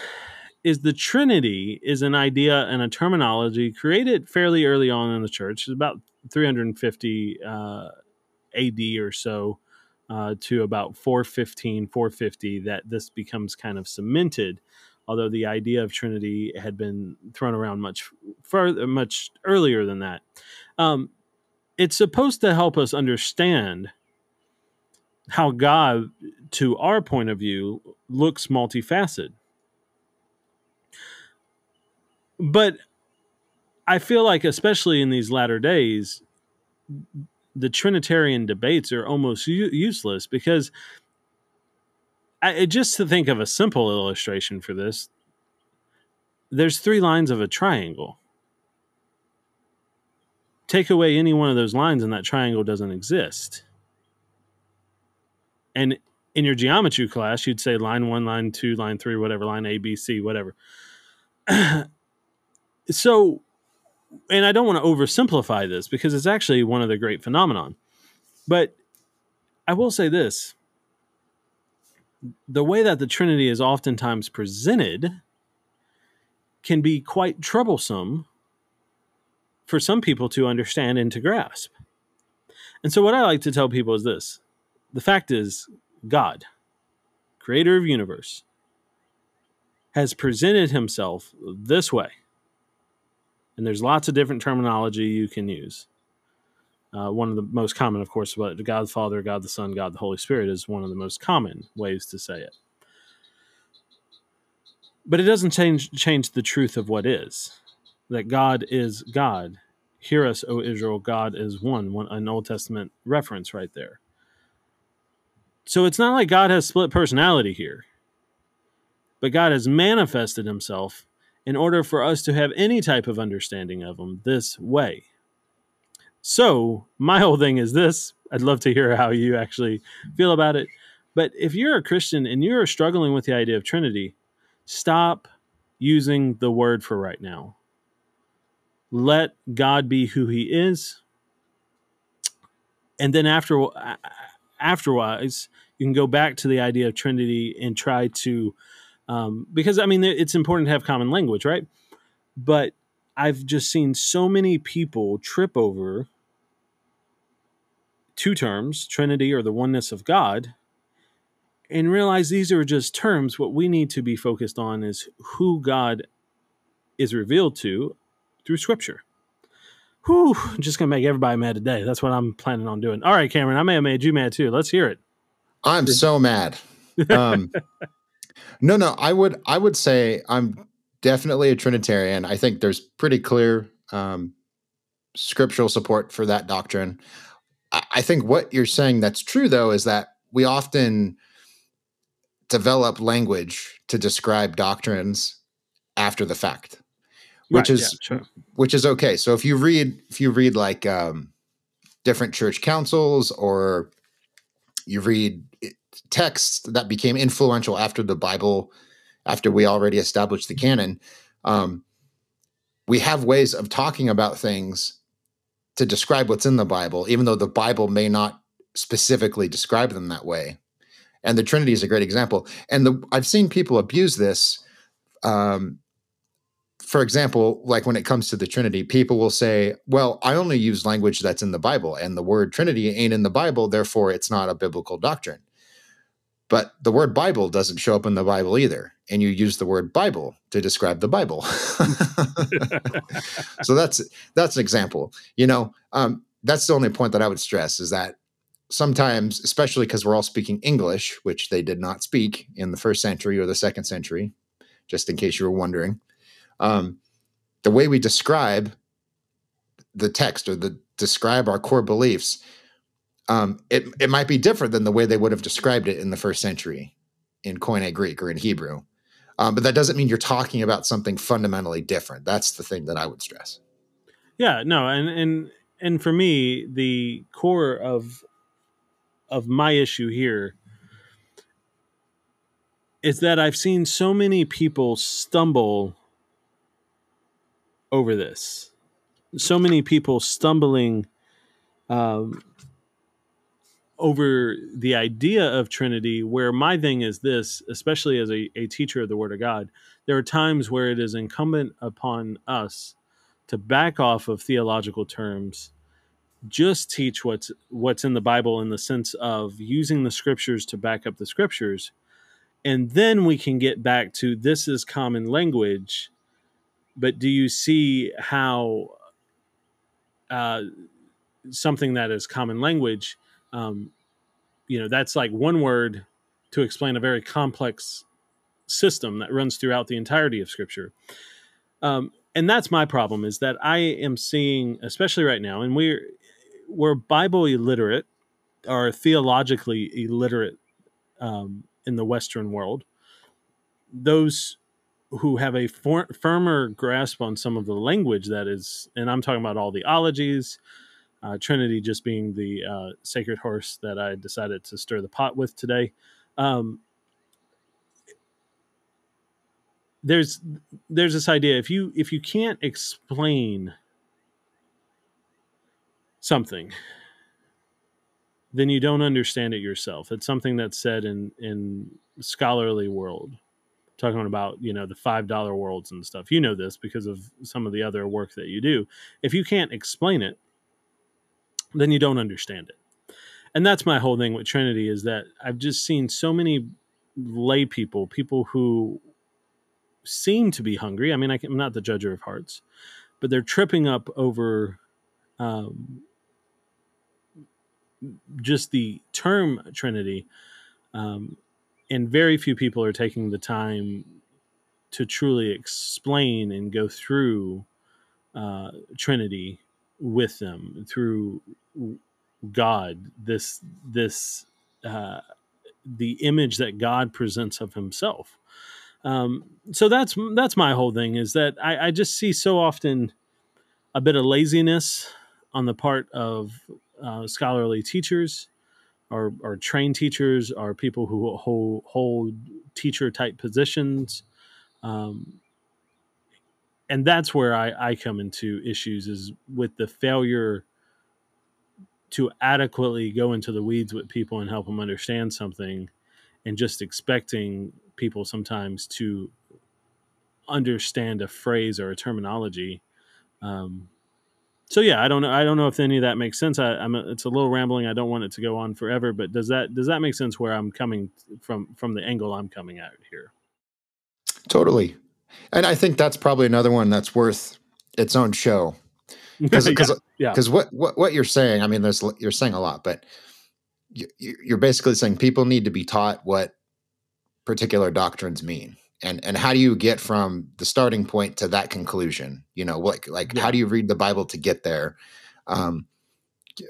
is the Trinity is an idea and a terminology created fairly early on in the church, It's about 350 uh, AD or so uh, to about 415, 450, that this becomes kind of cemented. Although the idea of Trinity had been thrown around much further, much earlier than that. Um, it's supposed to help us understand how God, to our point of view, looks multifaceted. But I feel like, especially in these latter days, the Trinitarian debates are almost u- useless because I, just to think of a simple illustration for this, there's three lines of a triangle. Take away any one of those lines, and that triangle doesn't exist. And in your geometry class, you'd say line one, line two, line three, whatever, line A, B, C, whatever. so and I don't want to oversimplify this because it's actually one of the great phenomenon. But I will say this the way that the Trinity is oftentimes presented can be quite troublesome for some people to understand and to grasp. And so, what I like to tell people is this the fact is, God, creator of universe, has presented himself this way and there's lots of different terminology you can use. Uh, one of the most common, of course, but God the Father, God the Son, God the Holy Spirit is one of the most common ways to say it. But it doesn't change change the truth of what is. That God is God. Hear us, O Israel, God is one, one an Old Testament reference right there. So it's not like God has split personality here. But God has manifested himself in order for us to have any type of understanding of him this way. So, my whole thing is this I'd love to hear how you actually feel about it. But if you're a Christian and you're struggling with the idea of Trinity, stop using the word for right now. Let God be who he is. And then after afterwards, you can go back to the idea of Trinity and try to um, because I mean it's important to have common language, right? But I've just seen so many people trip over two terms, Trinity or the oneness of God, and realize these are just terms. What we need to be focused on is who God is revealed to through Scripture. Whew, just gonna make everybody mad today. That's what I'm planning on doing. All right, Cameron, I may have made you mad too. Let's hear it. I'm so mad. Um, no, no, I would I would say I'm definitely a Trinitarian. I think there's pretty clear um, scriptural support for that doctrine. I, think what you're saying that's true though is that we often develop language to describe doctrines after the fact, which Right, is yeah, sure. which is okay. So if you read if you read like um, different church councils or you read texts that became influential after the Bible, after we already established the canon, um, we have ways of talking about things to describe what's in the Bible, even though the Bible may not specifically describe them that way. And the Trinity is a great example. And the, I've seen people abuse this um, for example, like when it comes to the Trinity, people will say, well, I only use language that's in the Bible, and the word Trinity ain't in the Bible, therefore it's not a biblical doctrine. But the word Bible doesn't show up in the Bible either. And you use the word Bible to describe the Bible. so that's that's an example. You know, um, that's the only point that I would stress is that sometimes, especially because we're all speaking English, which they did not speak in the first century or the second century, just in case you were wondering, um, the way we describe the text or the describe our core beliefs, um, it it might be different than the way they would have described it in the first century in Koine Greek or in Hebrew. Um, but that doesn't mean you're talking about something fundamentally different. That's the thing that I would stress. Yeah, no, and and and for me, the core of of my issue here is that I've seen so many people stumble over this. So many people stumbling um, over the idea of Trinity, where my thing is this, especially as a, a teacher of the Word of God, there are times where it is incumbent upon us to back off of theological terms just teach what's what's in the bible in the sense of using the scriptures to back up the scriptures. And then we can get back to this is common language but do you see how uh, something that is common language um, you know that's like one word to explain a very complex system that runs throughout the entirety of scripture. Um, and that's my problem is that i am seeing especially right now and we're we're bible illiterate or theologically illiterate um, in the western world. Those who have a for, firmer grasp on some of the language that is and i'm talking about all the ologies uh, trinity just being the uh, sacred horse that i decided to stir the pot with today. Um, there's there's this idea if you if you can't explain something then you don't understand it yourself. It's something that's said in in scholarly world talking about you know the five dollar worlds and stuff. You know this because of some of the other work that you do. If you can't explain it then you don't understand it and that's my whole thing with trinity is that i've just seen so many lay people people who seem to be hungry. I mean, I am not the judger of hearts, but they're tripping up over um, just the term Trinity. Um, and very few people are taking the time to truly explain and go through uh, Trinity with them through God. This this uh, the image that God presents of Himself. Um, so that's that's my whole thing is that I, I just see so often a bit of laziness on the part of uh, scholarly teachers or, or trained teachers or people who hold, hold teacher type positions. Um, and that's where I, I come into issues is with the failure to adequately go into the weeds with people and help them understand something and just expecting people sometimes to understand a phrase or a terminology. Um, so yeah, I don't know. I don't know if any of that makes sense. I, am it's a little rambling. I don't want it to go on forever, but does that does that make sense where I'm coming from from the angle I'm coming at here? Totally, and I think that's probably another one that's worth its own show because yeah, yeah. what, what what you're saying. I mean, there's you're saying a lot, but you, you're basically saying people need to be taught what particular doctrines mean and and how do you get from the starting point to that conclusion you know like like yeah. how do you read the bible to get there um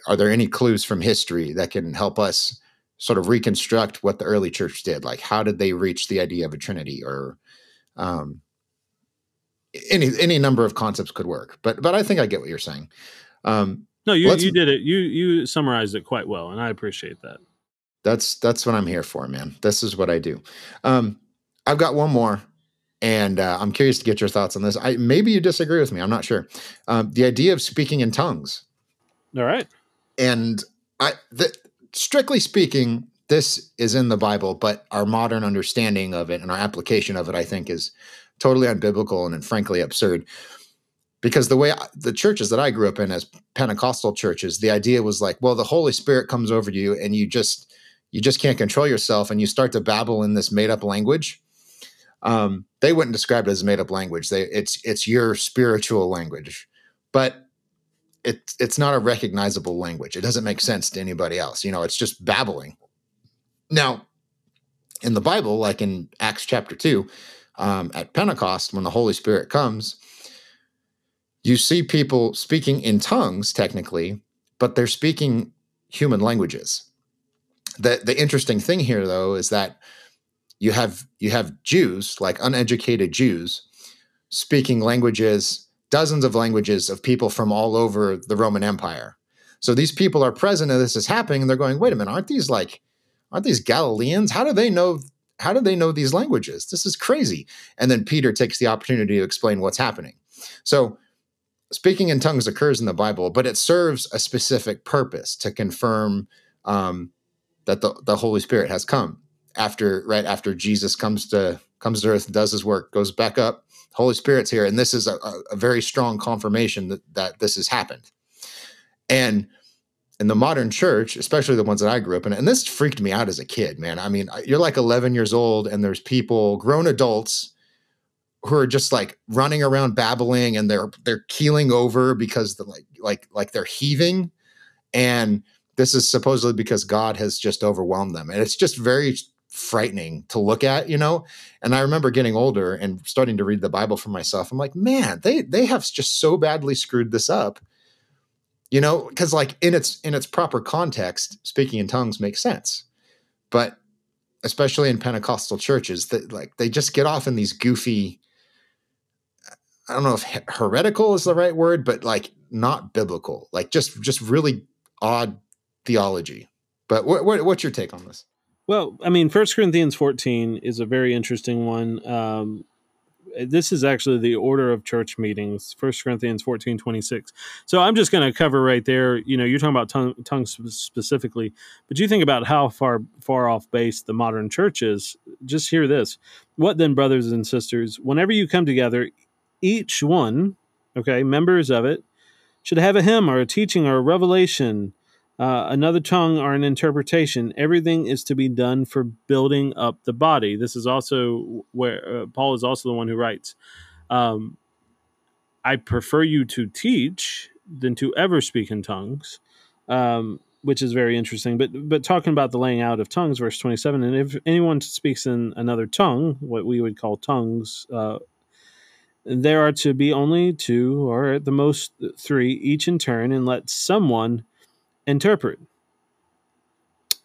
are there any clues from history that can help us sort of reconstruct what the early church did like how did they reach the idea of a trinity or um any any number of concepts could work but but i think i get what you're saying um no you you did it you you summarized it quite well and i appreciate that that's that's what I'm here for, man. This is what I do. Um, I've got one more, and uh, I'm curious to get your thoughts on this. I maybe you disagree with me. I'm not sure. Um, the idea of speaking in tongues. All right. And I, the, strictly speaking, this is in the Bible, but our modern understanding of it and our application of it, I think, is totally unbiblical and, and frankly absurd. Because the way I, the churches that I grew up in as Pentecostal churches, the idea was like, well, the Holy Spirit comes over you and you just you just can't control yourself and you start to babble in this made up language. Um, they wouldn't describe it as made up language. They it's it's your spiritual language, but it's it's not a recognizable language. It doesn't make sense to anybody else. You know, it's just babbling. Now, in the Bible, like in Acts chapter 2, um, at Pentecost, when the Holy Spirit comes, you see people speaking in tongues, technically, but they're speaking human languages. The, the interesting thing here, though, is that you have you have Jews, like uneducated Jews, speaking languages, dozens of languages of people from all over the Roman Empire. So these people are present and this is happening, and they're going, wait a minute, aren't these like aren't these Galileans? How do they know? How do they know these languages? This is crazy. And then Peter takes the opportunity to explain what's happening. So, speaking in tongues occurs in the Bible, but it serves a specific purpose to confirm um, that the, the Holy Spirit has come after right after Jesus comes to comes to earth, does his work, goes back up. Holy Spirit's here, and this is a, a very strong confirmation that that this has happened. And in the modern church, especially the ones that I grew up in, and this freaked me out as a kid, man. I mean, you're like 11 years old, and there's people, grown adults, who are just like running around babbling, and they're they're keeling over because the like like like they're heaving, and this is supposedly because God has just overwhelmed them, and it's just very frightening to look at, you know. And I remember getting older and starting to read the Bible for myself. I'm like, man, they they have just so badly screwed this up you know because like in its in its proper context speaking in tongues makes sense but especially in pentecostal churches that like they just get off in these goofy i don't know if heretical is the right word but like not biblical like just just really odd theology. But what, what what's your take on this? Well i mean first corinthians 14 is a very interesting one. Um this is actually the order of church meetings First corinthians 14 26 so i'm just going to cover right there you know you're talking about tongue, tongues specifically but you think about how far far off base the modern church is. Just hear this. What then brothers and sisters whenever you come together each one okay members of it should have a hymn or a teaching or a revelation uh, another tongue or an interpretation. Everything is to be done for building up the body. This is also where uh, Paul is also the one who writes, um, I prefer you to teach than to ever speak in tongues. Um, which is very interesting. But but talking about the laying out of tongues, verse twenty seven, and if anyone speaks in another tongue, what we would call tongues, uh, there are to be only two, or at the most three, each in turn, and let someone interpret.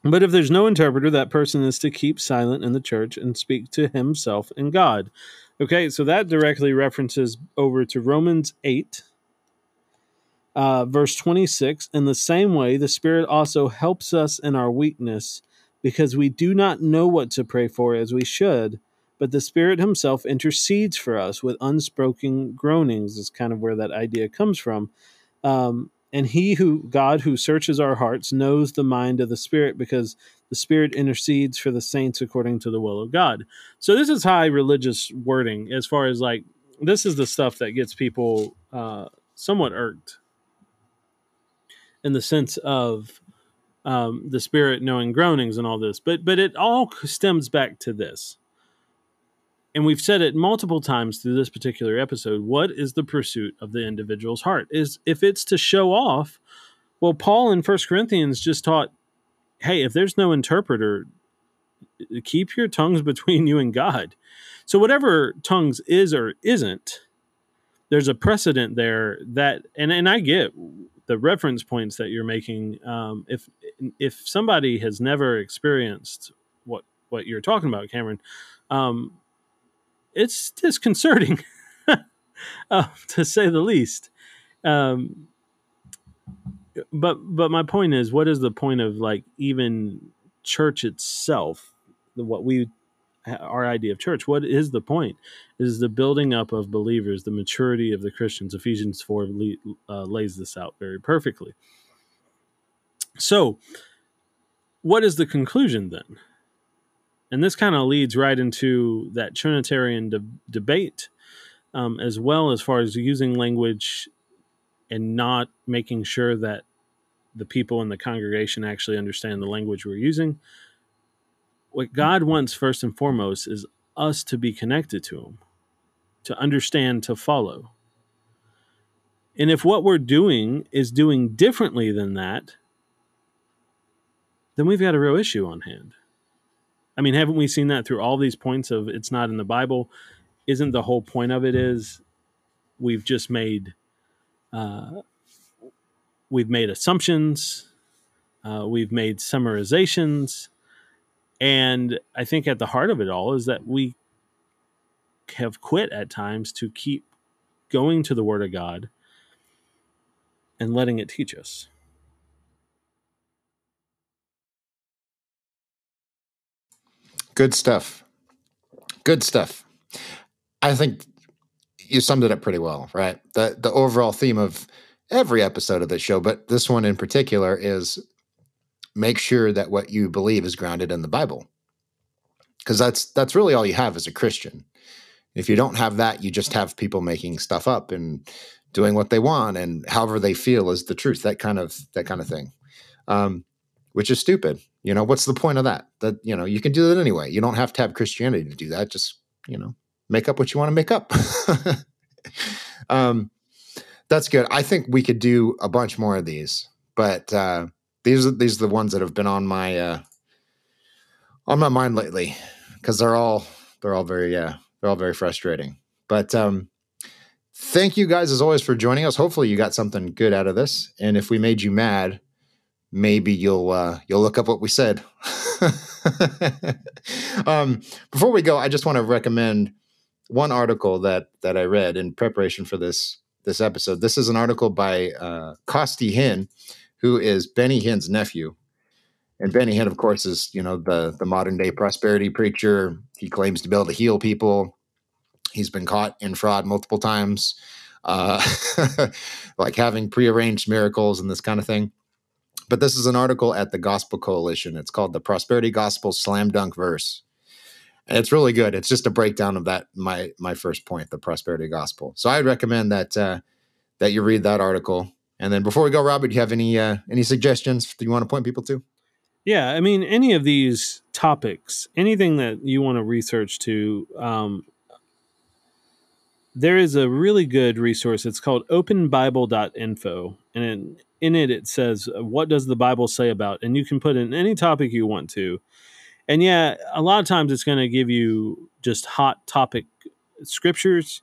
But if there's no interpreter, that person is to keep silent in the church and speak to himself and God. Okay, so that directly references over to Romans 8, uh, verse 26. In the same way, the Spirit also helps us in our weakness because we do not know what to pray for as we should, but the Spirit Himself intercedes for us with unspoken groanings, is kind of where that idea comes from. Um, and he who god who searches our hearts knows the mind of the spirit because the spirit intercedes for the saints according to the will of god. So this is high religious wording as far as like this is the stuff that gets people uh, somewhat irked. In the sense of um, the spirit knowing groanings and all this. But but it all stems back to this and we've said it multiple times through this particular episode what is the pursuit of the individual's heart? Is if it's to show off well paul in First corinthians just taught hey if there's no interpreter keep your tongues between you and god. So whatever tongues is or isn't there's a precedent there that and and i get the reference points that you're making. Um, if if somebody has never experienced what what you're talking about cameron um, it's disconcerting, uh, to say the least. Um, but but my point is, what is the point of like even church itself? What we our idea of church. What is the point? Is the building up of believers, the maturity of the Christians. Ephesians 4 uh, lays this out very perfectly. So, what is the conclusion then? And this kind of leads right into that Trinitarian de- debate, um, as well as far as using language and not making sure that the people in the congregation actually understand the language we're using. What God wants first and foremost is us to be connected to Him, to understand, to follow. And if what we're doing is doing differently than that, then we've got a real issue on hand. I mean, haven't we seen that through all these points of it's not in the Bible? Isn't the whole point of it is we've just made uh, we've made assumptions, uh, we've made summarizations, and I think at the heart of it all is that we have quit at times to keep going to the Word of God and letting it teach us. Good stuff. Good stuff. I think you summed it up pretty well, right? The the overall theme of every episode of this show, but this one in particular is make sure that what you believe is grounded in the Bible. Cuz that's that's really all you have as a Christian. If you don't have that, you just have people making stuff up and doing what they want and however they feel is the truth. That kind of that kind of thing. Um, which is stupid. You know, what's the point of that? That, you know, you can do that anyway. You don't have to have Christianity to do that. Just, you know, make up what you want to make up. um, that's good. I think we could do a bunch more of these, but uh, these are these are the ones that have been on my uh, on my mind lately because they're all they're all very uh, they're all very frustrating. But um, thank you guys as always for joining us. Hopefully, you got something good out of this, and if we made you mad, maybe you'll uh, you'll look up what we said. um, before we go, I just want to recommend one article that that I read in preparation for this this episode. This is an article by uh, Costi Hinn, who is Benny Hinn's nephew. And Benny Hinn, of course, is you know the the modern day prosperity preacher. He claims to be able to heal people. He's been caught in fraud multiple times, uh, like having prearranged miracles and this kind of thing. But this is an article at the Gospel Coalition. It's called the Prosperity Gospel Slam Dunk Verse. It's really good. It's just a breakdown of that my my first point, the prosperity gospel. So I'd recommend that uh, that you read that article. And then before we go, Robert, do you have any uh, any suggestions that you want to point people to? Yeah, I mean, any of these topics, anything that you want to research to, um, there is a really good resource. It's called openbible.info. And in, in it, it says, uh, What does the Bible say about? And you can put in any topic you want to. And yeah, a lot of times it's going to give you just hot topic scriptures.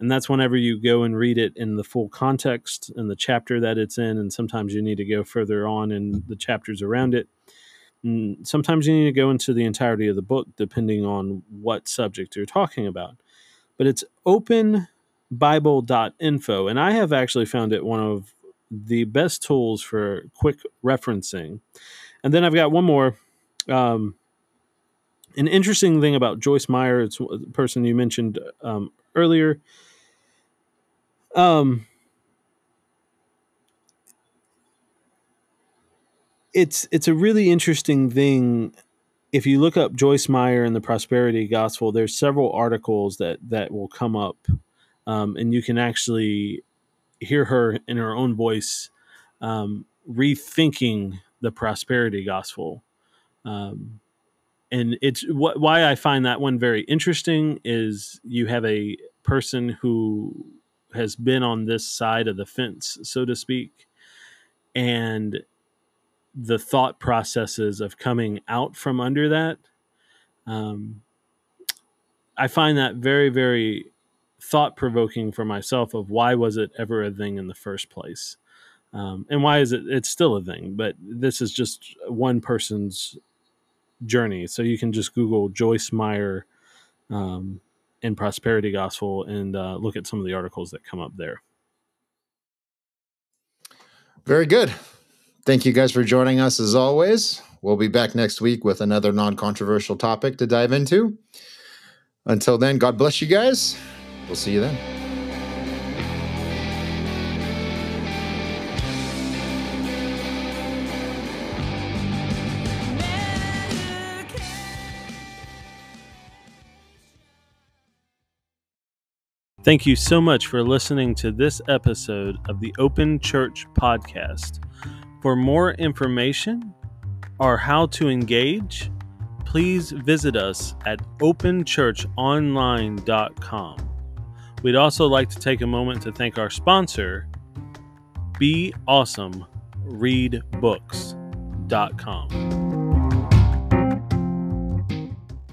And that's whenever you go and read it in the full context and the chapter that it's in. And sometimes you need to go further on in the chapters around it. And sometimes you need to go into the entirety of the book, depending on what subject you're talking about but it's openbible.info. And I have actually found it one of the best tools for quick referencing. And then I've got one more. Um, an interesting thing about Joyce Meyer, it's a person you mentioned um, earlier. Um, it's it's a really interesting thing if you look up Joyce Meyer and the Prosperity Gospel, there's several articles that that will come up, um, and you can actually hear her in her own voice um, rethinking the Prosperity Gospel. Um, and it's wh- why I find that one very interesting is you have a person who has been on this side of the fence, so to speak, and the thought processes of coming out from under that. Um, I find that very, very thought provoking for myself of why was it ever a thing in the first place? Um, and why is it it's still a thing but this is just one person's journey so you can just google joyce meyer um, in prosperity gospel and uh, look at some of the articles that come up there very good Thank you guys for joining us as always. We'll be back next week with another non controversial topic to dive into. Until then, God bless you guys. We'll see you then. Thank you so much for listening to this episode of the Open Church Podcast. For more information or how to engage, please visit us at openchurchonline.com. We'd also like to take a moment to thank our sponsor, Be Awesome.